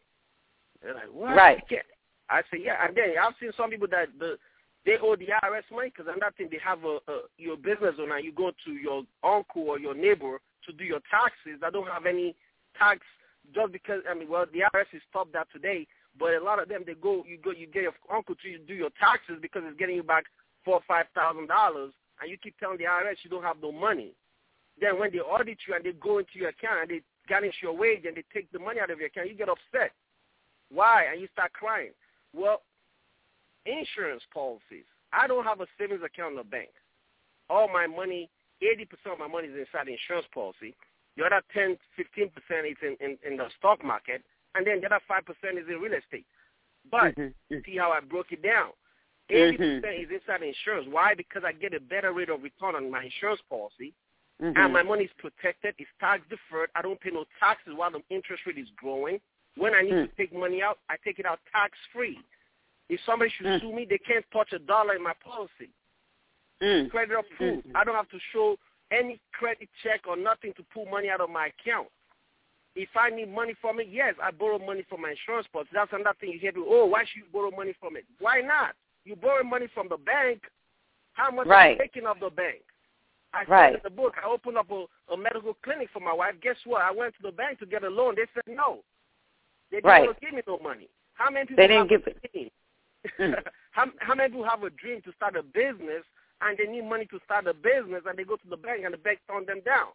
They're like, what? Right. I say, yeah. And then I've seen some people that the they owe the IRS money because another thing they have a, a your business owner. You go to your uncle or your neighbor to do your taxes. That don't have any tax just because I mean, well, the IRS has stopped that today. But a lot of them, they go, you go, you get your uncle to do your taxes because it's getting you back four or five thousand dollars, and you keep telling the IRS you don't have no money. Then when they audit you and they go into your account and they garnish your wage and they take the money out of your account, you get upset. Why? And you start crying. Well, insurance policies. I don't have a savings account in the bank. All my money, 80% of my money is inside the insurance policy. The other 10, 15% is in, in, in the stock market. And then the other 5% is in real estate. But Mhm, mhm. see how I broke it down. Mhm. 80% is inside insurance. Why? Because I get a better rate of return on my insurance policy Mhm. and my money is protected. It's tax deferred. I don't pay no taxes while the interest rate is growing. When I need Mm. to take money out, I take it out tax free. If somebody should Mm. sue me, they can't touch a dollar in my policy. Mm. Credit approved. Mm. I don't have to show any credit check or nothing to pull money out of my account. If I need money from it, yes, I borrow money from my insurance policy. That's another thing you hear oh, why should you borrow money from it? Why not? You borrow money from the bank. How much are Right. you taking of the bank? I Right. said in the book, I opened up a, a medical clinic for my wife. Guess what? I went to the bank to get a loan. They said no. They didn't Right. want to give me no money. How many people They didn't have give a dream? Mm. how, how many people have a dream to start a business and they need money to start a business and they go to the bank and the bank turn them down?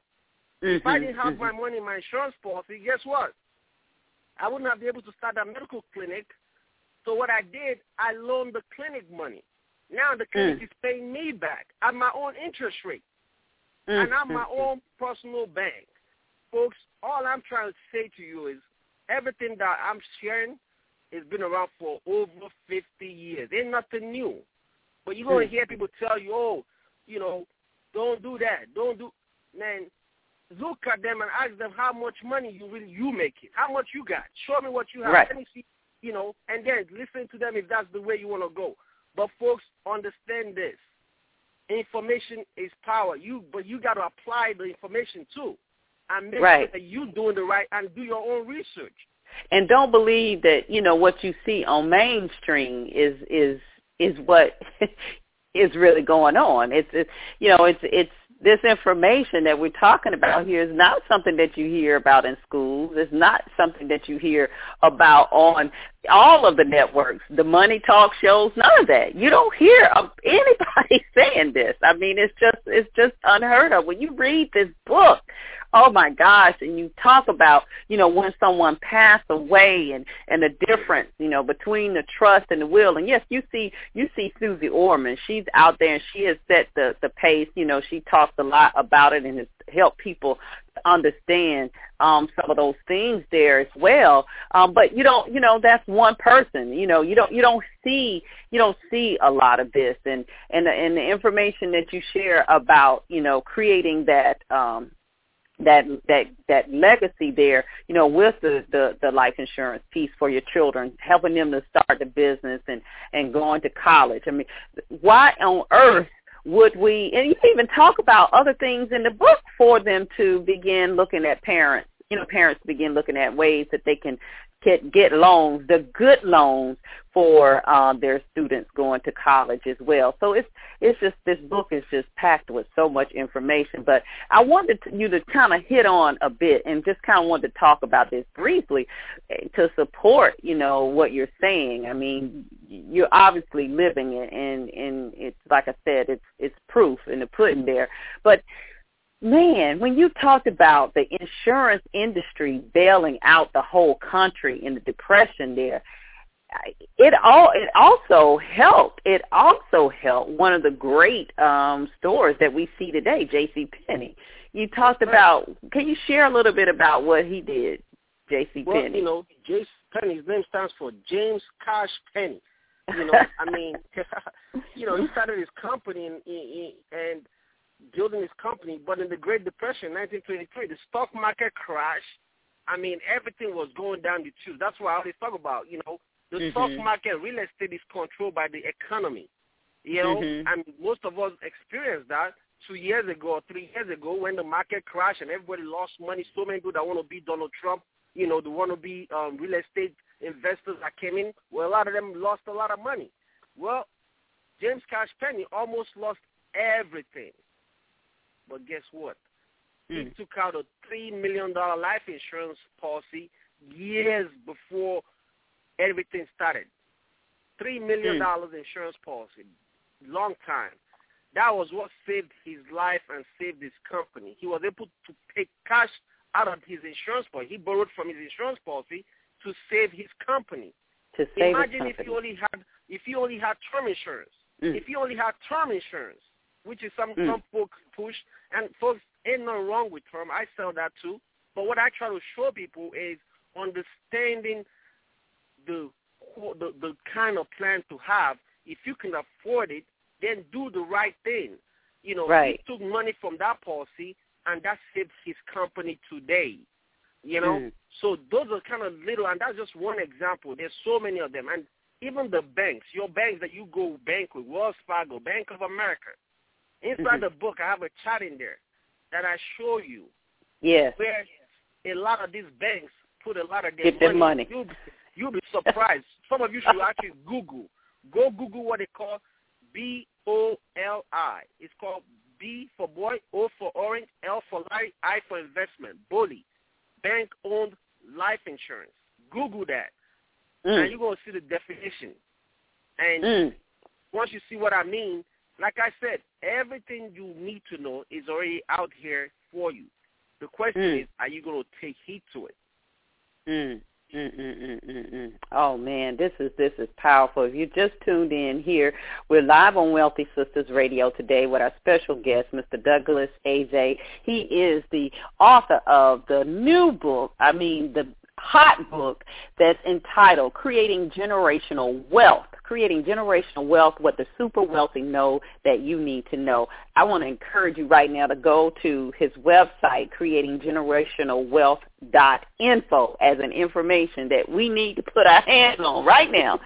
If I Mhm, didn't have mhm. my money in my insurance policy, guess what? I wouldn't have been able to start a medical clinic. So what I did, I loaned the clinic money. Now the clinic Mm. is paying me back at my own interest rate. Mm, And I'm my mm, own personal bank. Folks, all I'm trying to say to you is everything that I'm sharing has been around for over 50 years. Ain't nothing new. But you're going to Mm. hear people tell you, oh, you know, don't do that. Don't do. Man, look at them and ask them how much money you really you making. How much you got? Show me what you have. Right. Let me see. You know, and then listen to them if that's the way you want to go. But folks, understand this: information is power. You, but you got to apply the information too, and make Right. sure that you doing the right and do your own research. and don't believe that you know what you see on mainstream is is is what is really going on it's, it's you know it's it's this information that we're talking about here is not something that you hear about in schools. It's not something that you hear about on all of the networks the money talk shows none of that. You don't hear anybody saying this. I mean it's just it's just unheard of. When you read this book oh my gosh and you talk about you know when someone passed away and and the difference you know between the trust and the will. And yes you see you see Suze Orman. She's out there and she has set the the pace. You know she talks a lot about it and has helped people understand um some of those things there as well. Um but you don't you know that's one person. You know you don't you don't see you don't see a lot of this. And and the, and the information that you share about you know creating that um that that that legacy there, you know, with the, the the life insurance piece for your children, helping them to start the business and and going to college. I mean, why on earth would we? And you even talk about other things in the book for them to begin looking at parents. You know, parents begin looking at ways that they can get get loans, the good loans for uh, their students going to college as well. So it's it's just this book is just packed with so much information. But I wanted you to kind of hit on a bit and just kind of wanted to talk about this briefly eh, to support you know what you're saying. I mean, you're obviously living it, and and it's like I said, it's it's proof in the pudding there. But man, when you talked about the insurance industry bailing out the whole country in the depression there, it all it also helped. It also helped one of the great um stores that we see today, J.C. Penney. You talked about. Can you share a little bit about what he did, J.C. Penney? Well, you know, J.C. Penney. His name stands for James Cash Penney. You know, I mean, you know, he started his company and, and building his company, but in the Great Depression, 1923, the stock market crashed. I mean, everything was going down the tubes. That's why I always talk about, you know, the mm-hmm. stock market, real estate is controlled by the economy. You know, mm-hmm. and most of us experienced that two years ago or three years ago when the market crashed and everybody lost money. So many people that want to be Donald Trump, you know, they want to be um, real estate investors that came in. Well, a lot of them lost a lot of money. Well, James Cash Penney almost lost everything. But guess what? Mm. He took out a three million dollar life insurance policy years before everything started. Three million Hmm. dollars insurance policy, long time. That was what saved his life and saved his company. He was able to pay cash out of his insurance policy. He borrowed from his insurance policy to save his company. to save Imagine his if you only had if you only had term insurance. Mm. If you only had term insurance, which is some Mm. some folks push, and folks ain't nothing wrong with term. I sell that too. But what I try to show people is understanding the the, the kind of plan to have. If you can afford it, then do the right thing. You know, Right. he took money from that policy, and that saved his company today. You know, Mm. so those are kind of little, and that's just one example. There's so many of them, and even the banks, your banks that you go bank with, Wells Fargo, Bank of America. Inside Mhm. the book, I have a chart in there that I show you Yes. where a lot of these banks put a lot of their Get their money. You'll, you'll be surprised. Some of you should actually Google. Go Google what they call B O L I. It's called B for boy, O for orange, L for light, I for investment. BOLI, bank owned life insurance. Google that, and Mm. you're gonna see the definition. And Mm. once you see what I mean, like I said, everything you need to know is already out here for you. The question Mm. is, are you going to take heed to it? Mm. Mm, mm, mm, mm, mm. Oh man, this is this is powerful. If you just tuned in here, we're live on Wealthy Sisters Radio today with our special guest, Mr. Douglas Eze. He is the author of the new book, I mean the hot book that's entitled Creating Generational Wealth. Creating Generational Wealth, what the super wealthy know that you need to know. I want to encourage you right now to go to his website, creatinggenerationalwealth.info, as an information that we need to put our hands on right now.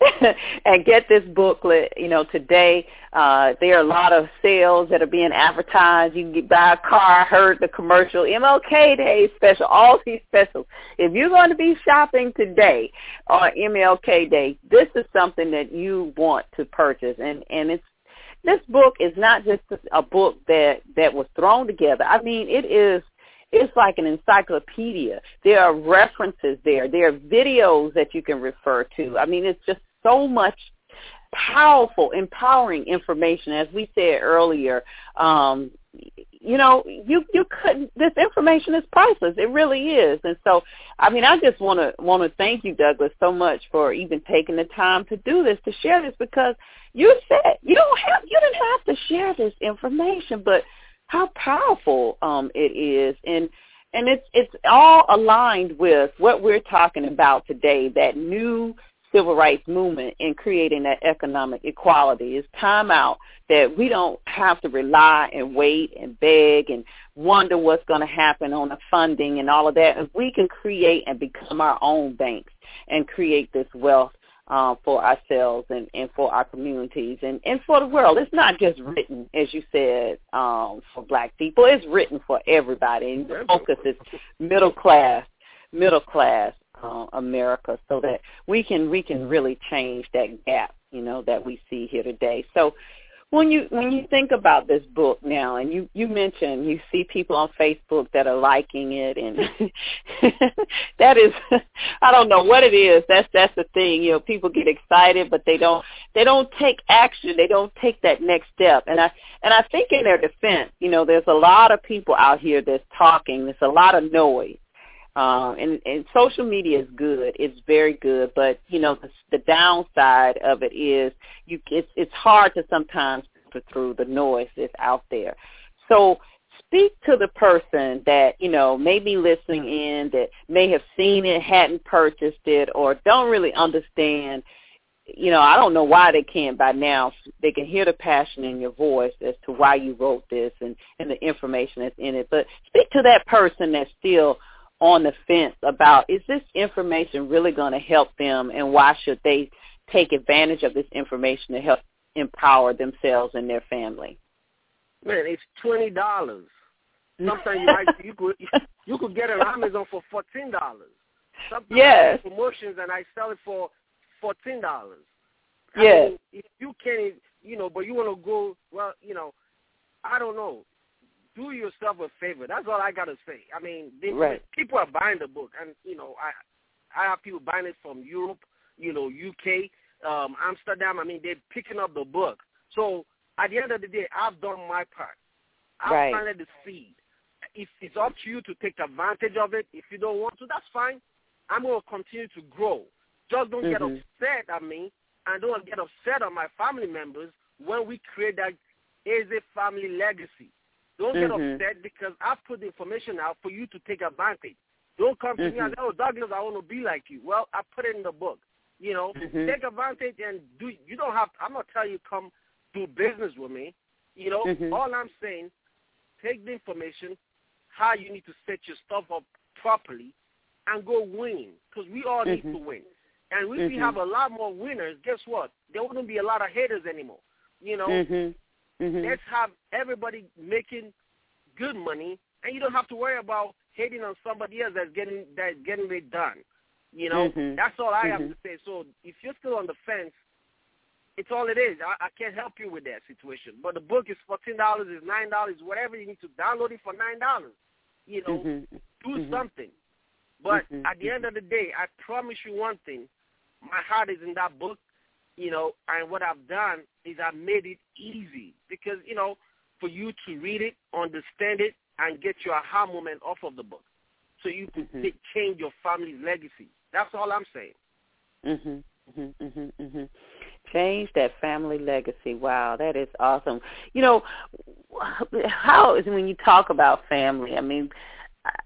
and get this booklet. You know, today uh, there are a lot of sales that are being advertised. You can get, buy a car. I heard the commercial MLK Day special, all these specials. If you're going to be shopping today on MLK Day, this is something that you want to purchase, and and it's this book is not just a book that that was thrown together. I mean, it is it's like an encyclopedia. There are references there. There are videos that you can refer to. I mean, it's just so much powerful, empowering information. As we said earlier, um, you know, you you couldn't. This information is priceless. It really is. And so, I mean, I just want to want to thank you, Douglas, so much for even taking the time to do this, to share this, because you said you don't have, you didn't have to share this information, but how powerful um, it is, and and it's it's all aligned with what we're talking about today. That new civil rights movement in creating that economic equality. It's time out that we don't have to rely and wait and beg and wonder what's going to happen on the funding and all of that. If we can create and become our own banks and create this wealth uh, for ourselves and, and for our communities and, and for the world. It's not just written, as you said, um, for black people. It's written for everybody. And the focus is middle class, middle class uh, America, so that we can we can really change that gap, you know, that we see here today. So when you when you think about this book now and you you mentioned you see people on facebook that are liking it and that is i don't know what it is. That's that's the thing. You know people get excited but they don't they don't take action. They don't take that next step. And i and i think in their defense you know there's a lot of people out here that's talking. There's a lot of noise uh, and, and social media is good. It's very good, but you know the, the downside of it is you it's it's hard to sometimes filter through the noise that's out there. So speak to the person that you know may be listening in that may have seen it, hadn't purchased it, or don't really understand. You know, I don't know why they can't by now. They can hear the passion in your voice as to why you wrote this and and the information that's in it. But speak to that person that's still on the fence about is this information really going to help them and why should they take advantage of this information to help empower themselves and their family? Man, it's twenty dollars. Sometimes you might you could you could get it on Amazon for fourteen dollars. Sometimes yes. promotions and I sell it for fourteen dollars. Yes. Mean, if you can't, you know, but you want to go well, you know, I don't know do yourself a favor. That's all I gotta say. I mean, they, right. people are buying the book, and you know, I I have people buying it from Europe, you know, UK, um, Amsterdam. I mean, they're picking up the book. So at the end of the day, I've done my part. I've right. planted the seed. If it's up to you to take advantage of it, if you don't want to, that's fine. I'm going to continue to grow. Just don't mm-hmm. get upset at me, and don't get upset on my family members when we create that as a family legacy. Don't get mm-hmm. upset because I've put the information out for you to take advantage. Don't come to mm-hmm. me and say, oh, Douglas, I want to be like you. Well, I put it in the book. You know, mm-hmm. take advantage and do. You don't have. I'm not telling you come do business with me. You know, Mm-hmm. all I'm saying, take the information, how you need to set your stuff up properly, and go win. Because we all need Mhm. to win. And if we have a lot more winners, guess what? There wouldn't be a lot of haters anymore. You know, Mhm. Mhm. let's have everybody making good money, and you don't have to worry about hating on somebody else that's getting that's getting it done. You know, Mhm. that's all I have Mhm. to say. So if you're still on the fence, it's all it is. I, I can't help you with that situation. But the book is fourteen dollars, is nine dollars, whatever you need to download it for nine dollars. You know, Mhm. do Mhm. something. But Mhm. at the end of the day, I promise you one thing: my heart is in that book. You know, and what I've done is I made it easy because you know, for you to read it, understand it, and get your aha moment off of the book, so you can Mhm. t- change your family's legacy. That's all I'm saying. Mhm. Mhm. Mhm. Mhm. Change that family legacy. Wow, that is awesome. You know, how is when you talk about family? I mean,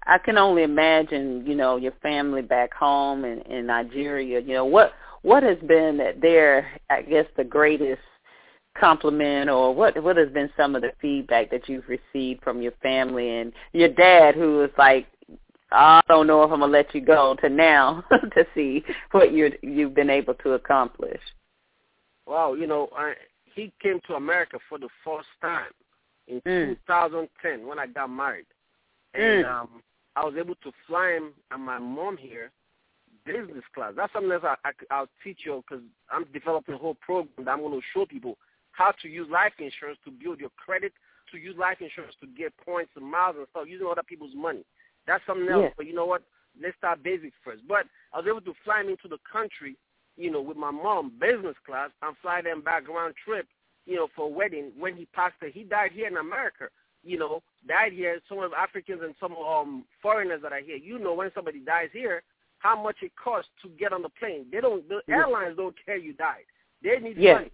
I can only imagine. You know, your family back home in, in Nigeria. You know, what what has been their, I guess, the greatest compliment, or what what has been some of the feedback that you've received from your family and your dad, who is like I don't know if I'm gonna let you go to now to see what you you've been able to accomplish. Wow, you know, I, he came to America for the first time in Mm. 2010 when I got married, and Mm. um, I was able to fly him and my mom here business class. That's something else I, I, I'll teach you because I'm developing a whole program that I'm going to show people how to use life insurance to build your credit, to use life insurance to get points and miles and stuff using other people's money. That's something else. Yeah. But you know what? Let's start basics first. But I was able to fly into the country, you know, with my mom, business class, and fly them back round trip, you know, for a wedding. When he passed away, he died here in America. You know, died here. Some of Africans and some um foreigners that are here. You know, when somebody dies here, how much it costs to get on the plane. They don't. The Yeah. airlines don't care you died. They need Yes. money.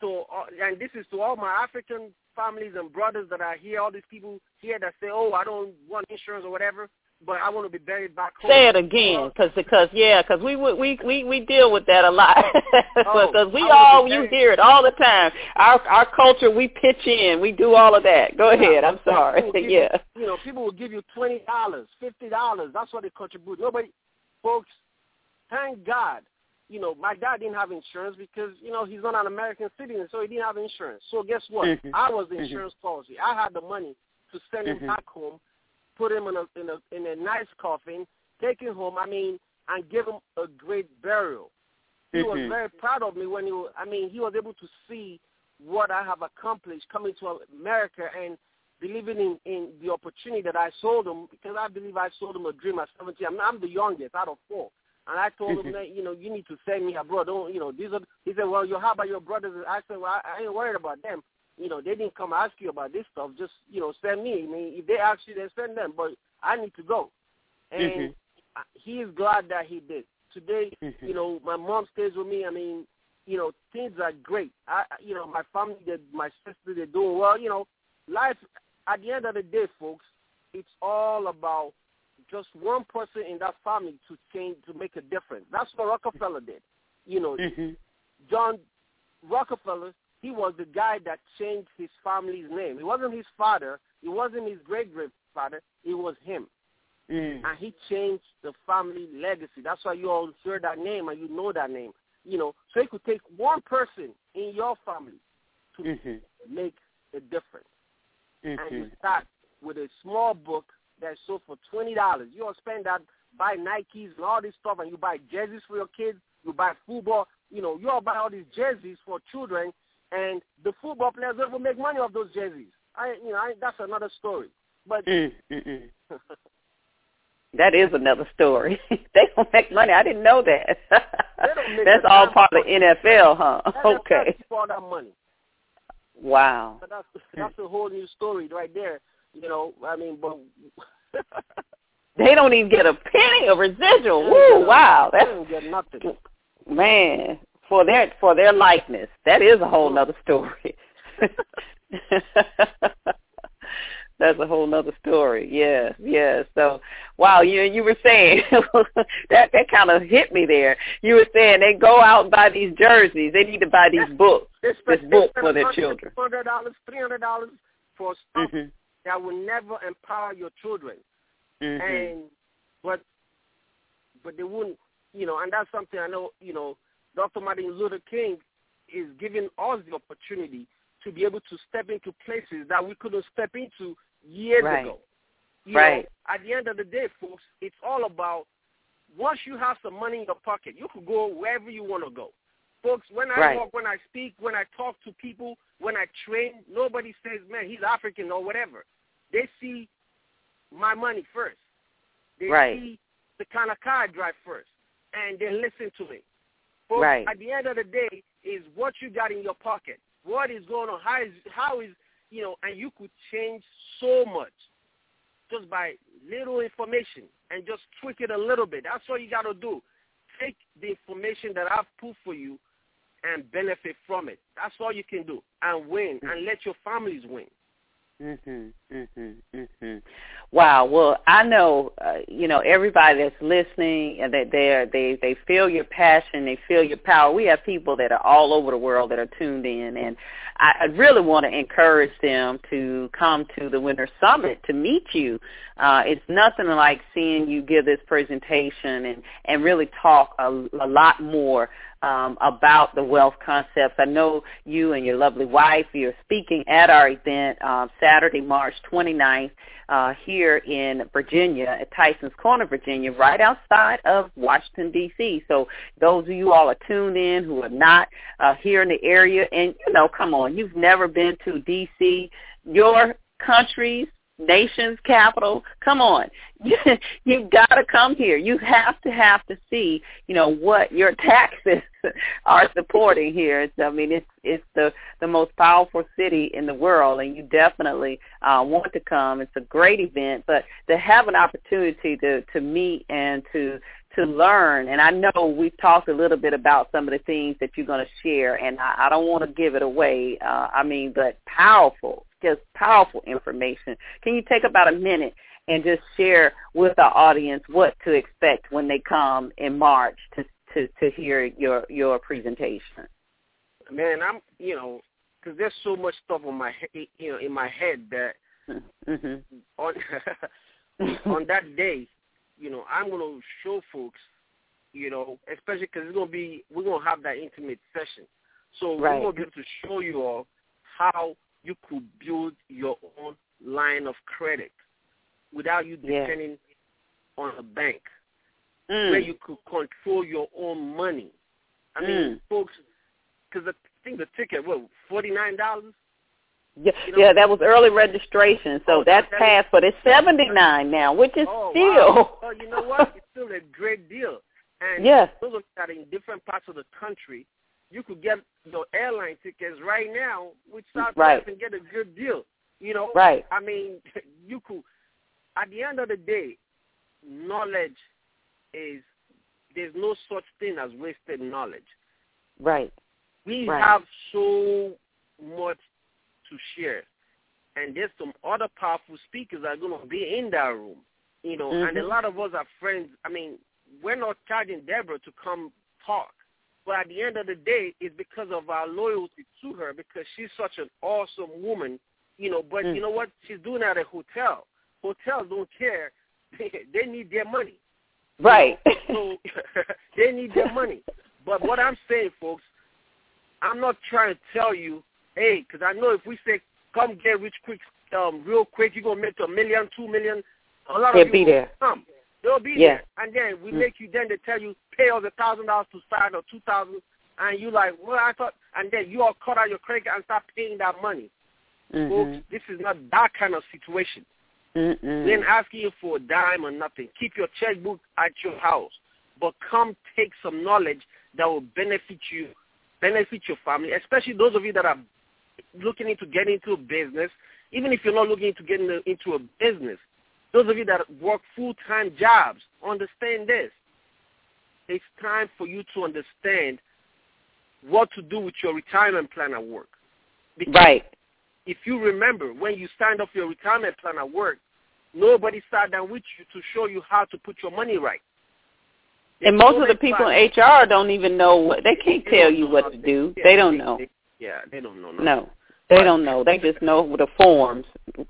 So, uh, and this is to all my African families and brothers that are here. All these people here that say, "Oh, I don't want insurance or whatever, but I want to be buried back home." Say it again, because because yeah, because we we we we deal with that a lot. Oh, Because we I all just you hear it all the time. Our our culture, we pitch in, we do all of that. Go Yeah. ahead. I'm sorry. People will give yeah. You, you know, people will give you twenty dollars, fifty dollars. That's what they contribute. Nobody, folks. Thank God. You know, my dad didn't have insurance because you know he's not an American citizen, so he didn't have insurance. So guess what? Mhm. I was the Mhm. insurance policy. I had the money to send him Mhm. back home, put him in a in a in a nice coffin, take him home. I mean, and give him a great burial. He mm-hmm. was very proud of me when he. Was, I mean, he was able to see what I have accomplished coming to America and believing in, in the opportunity that I sold him because I believe I sold him a dream at 17. I'm, I'm the youngest out of four. And I told him Mm-hmm. that, you know, you need to send me abroad. Don't, you know, these are, he said, well, you, how about your brothers? I said, well, I, I ain't worried about them. You know, they didn't come ask you about this stuff. Just, you know, send me. I mean, if they ask you, then send them. But I need to go. And Mhm. I- he is glad that he did. Today, Mhm. you know, my mom stays with me. I mean, you know, things are great. I, I- you know, my family, they, my sister, they're doing well. You know, life. At the end of the day, folks, it's all about just one person in that family to change to make a difference. That's what Rockefeller did. You know, Mhm. John Rockefeller, he was the guy that changed his family's name. It wasn't his father. It wasn't his great grandfather. It was him Mm. and he changed the family legacy. That's why you all hear that name and you know that name. You know, so it could take one person in your family to Mhm. make a difference. And you Mhm. start with a small book that's sold for twenty dollars. You all spend that, buy Nikes and all this stuff, and you buy jerseys for your kids. You buy football. You know, you all buy all these jerseys for children, and the football players don't even make money off those jerseys. I, you know, I, that's another story. But Mm. That is another story. they don't make money. I didn't know that. That's all part of the NFL, huh? That- that's Okay. all that money. Wow. But that's that's a whole new story right there. You know, I mean, but They don't even get a penny of residual. Woo! Wow. they That's don't get nothing. man for their for their likeness. That is a whole nother story. That's a whole nother story. Yes, yes. So, wow, you you were saying that that kind of hit me there. You were saying they go out and buy these jerseys. They need to buy these books, this book for their children. Hundred dollars, three hundred dollars for stuff Mhm. That will never empower your children. Mhm. And but but they wouldn't, you know. And that's something I know. You know, Dr. Martin Luther King is giving us the opportunity to be able to step into places that we couldn't step into years Right. ago. You Right. Know, at the end of the day, folks, it's all about once you have some money in your pocket, you can go wherever you want to go. Folks, when I Right. walk, when I speak, when I talk to people, when I train, nobody says, man, he's African or whatever. They see my money first. They Right. see the kind of car I drive first, and they listen to it. Folks, Right. at the end of the day, is what you got in your pocket. What is going on? How is how is you know? And you could change so much just by little information and just tweak it a little bit. That's all you got to do. Take the information that I've put for you and benefit from it. That's all you can do, and win, and let your families win. Mhm. Mhm. Mhm. Wow. Well, I know uh, you know everybody that's listening and that they they they feel your passion, they feel your power. We have people that are all over the world that are tuned in, and I, I really want to encourage them to come to the Winner's Summit to meet you. Uh, it's nothing like seeing you give this presentation and and really talk a, a lot more um, about the wealth concepts. I know you and your lovely wife, you're speaking at our event um, Saturday, March 29th uh, here in Virginia at Tyson's Corner, Virginia, right outside of Washington, D.C. So those of you all are tuned in who are not uh, here in the area, and, you know, come on, you've never been to D.C., your country's nation's capital. Come on. You've got to come here. You have to have to see, you know, what your taxes are supporting here. It's, I mean, it's it's the the most powerful city in the world, and you definitely uh, want to come. It's a great event, but to have an opportunity to to meet and to to learn. And I know we've talked a little bit about some of the things that you're going to share, and I, I don't want to give it away. Uh, I mean, but powerful, just powerful information. Can you take about a minute and just share with our audience what to expect when they come in March to to, to hear your your presentation? Man, I'm you know because there's so much stuff on my he- you know in my head that hmm on on that day, you know, I'm going to show folks, you know, especially because it's going to be, we're going to have that intimate session. So Right. we're going to be able to show you all how you could build your own line of credit without you Yeah. depending on a bank. mm. where you could control your own money. I mean, Mm. folks, because I think the ticket, what, forty nine dollars? Yeah, You know- yeah, that was early registration, so Oh, that's that is- passed, but it's seventy nine now, which is Oh, still wow. Well, you know what? It's still a great deal. And Yes. those of that in different parts of the country, you could get your airline tickets right now with Southwest Right. and get a good deal. You know, right. I mean, you could. At the end of the day, knowledge is there's no such thing as wasted knowledge. Right. We Right. have so much to share, and there's some other powerful speakers that are going to be in that room. You know, and a Mhm. lot of us are friends. I mean, we're not charging Deborah to come talk, but at the end of the day, it's because of our loyalty to her because she's such an awesome woman. You know, but Mm. you know what? She's doing at a hotel. Hotels don't care. They, they need their money. Right. So they need their money. But what I'm saying, folks, I'm not trying to tell you, hey, because I know if we say come get rich quick, um, real quick, you're gonna make a million, two million. A lot They'll of be people there. Come, they'll be Yeah. there, and then we Mm. make you. Then they tell you pay us a thousand dollars to sign or two thousand, and you like, well, I thought, and then you all cut out your credit and start paying that money. Mhm. Folks, this is not that kind of situation. Mm-mm. We ain't asking you for a dime or nothing. Keep your checkbook at your house, but come take some knowledge that will benefit you, benefit your family, especially those of you that are looking into getting into a business. Even if you're not looking into getting into a business, those of you that work full-time jobs, understand this. It's time for you to understand what to do with your retirement plan at work. Because Right. if you remember when you signed up your retirement plan at work, nobody sat down with you to show you how to put your money right. And most of the people in HR don't even know what they can't tell you what to do. They don't know. Yeah, they don't know. nothing. No. They don't know. They just know the forms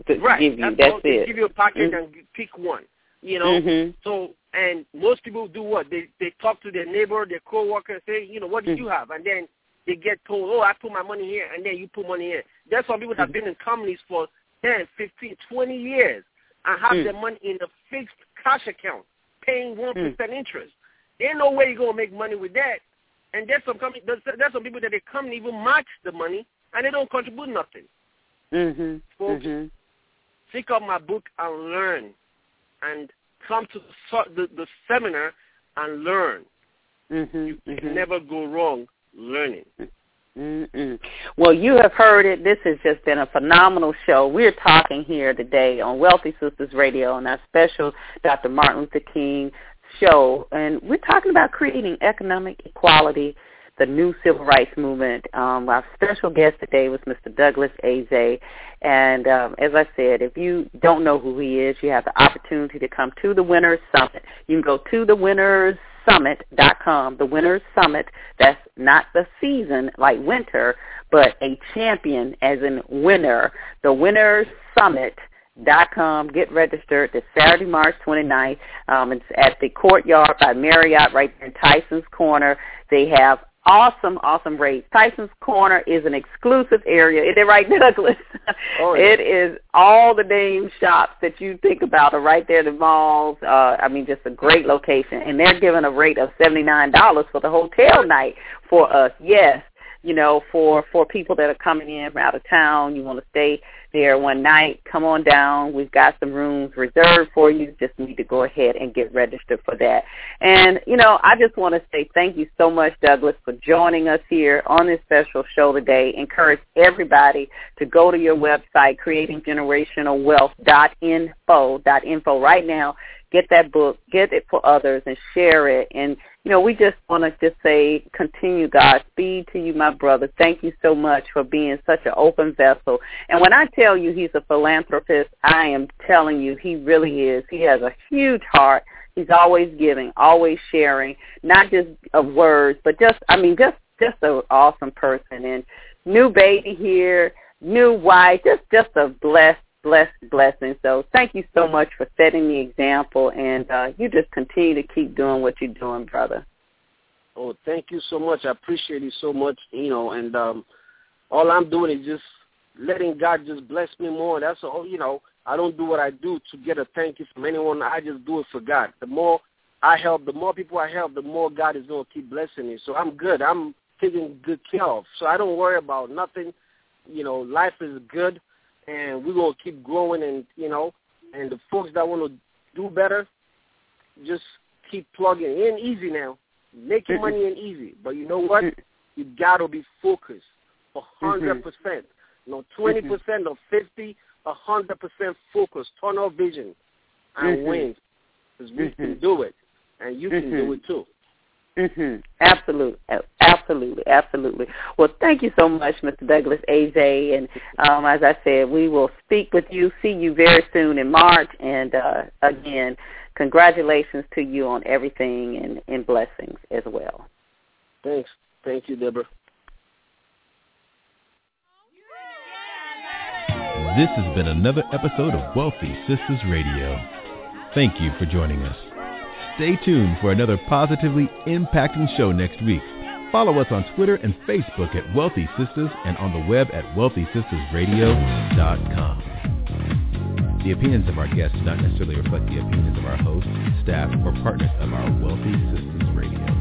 to right. give you. That's, That's. They it. give you a package Mhm. and pick one. You know. Mhm. So and most people do what they they talk to their neighbor, their coworker, say, you know, what do Mm. you have? And then they get told, oh, I put my money here, and then you put money here. That's why people have Mm. been in companies for 10, 15, 20 years and have Mm. their money in a fixed cash account, paying one Mm. percent interest. There's no way you're gonna make money with that. And there's some company, there's, there's some people that they come and even match the money, and they don't contribute nothing. Mhm. Folks, Mhm. pick up my book and learn, and come to the, the, the seminar and learn. Mhm. You can never go wrong learning. Mm-mm. Well, you have heard it. This has just been a phenomenal show. We're talking here today on Wealthy Sistas Radio on our special Dr. Martin Luther King show, and we're talking about creating economic equality, the new civil rights movement. Um, our special guest today was Mr. Douglas Eze, and um, as I said, if you don't know who he is, you have the opportunity to come to the Winners Summit. You can go to the Winners summit.com, the Winners Summit. That's not the season like winter, but a champion as in winner. The Winners Summit dot com. Get registered. It's Saturday, March 29th. Um, it's at the Courtyard by Marriott right there in Tyson's Corner. They have awesome, awesome rates. Tyson's Corner is an exclusive area. Is it right, Douglas? Oh, yeah. It is all the name shops that you think about are right there. in The malls. Uh, I mean, just a great location, and they're giving a rate of seventy nine dollars for the hotel night for us. Yes, you know, for for people that are coming in from out of town, you want to stay there one night, come on down. We've got some rooms reserved for you. Just need to go ahead and get registered for that. And, you know, I just want to say thank you so much, Douglas, for joining us here on this special show today. Encourage everybody to go to your website, creatinggenerationalwealth.info, .info right now. Get that book, get it for others, and share it. And you know, we just want to just say, continue God, speed to you, my brother. Thank you so much for being such an open vessel. And when I tell you he's a philanthropist, I am telling you he really is. He has a huge heart. He's always giving, always sharing, not just of words, but just, I mean, just, just an awesome person. And new baby here, new wife, just, just a blessed blessed blessing. So thank you so much for setting the example, and uh, you just continue to keep doing what you're doing, brother. Oh, thank you so much. I appreciate it so much. You know, and um, all I'm doing is just letting God just bless me more. That's all. You know, I don't do what I do to get a thank you from anyone. I just do it for God. The more I help, the more people I help, the more God is going to keep blessing me. So I'm good. I'm taken good care of. So I don't worry about nothing. You know, life is good, and we're going to keep growing. And, you know, and the folks that want to do better, just keep plugging in easy now. Make your money in easy. But you know what? You got to be focused a 100%. No, 20% or 50, a 100% focus, tunnel vision, and Mhm. win. Because we can do it, and you can do it too. Mhm. Absolutely, absolutely, absolutely. Well, thank you so much, Mr. Douglas Eze. And um, as I said, we will speak with you, see you very soon in March. And uh, again, congratulations to you on everything and, and blessings as well. Thanks. Thank you, Deborah. This has been another episode of Wealthy Sistas Radio. Thank you for joining us. Stay tuned for another positively impacting show next week. Follow us on Twitter and Facebook at Wealthy Sistas and on the web at wealthysistasradio.com. The opinions of our guests do not necessarily reflect the opinions of our hosts, staff, or partners of our Wealthy Sistas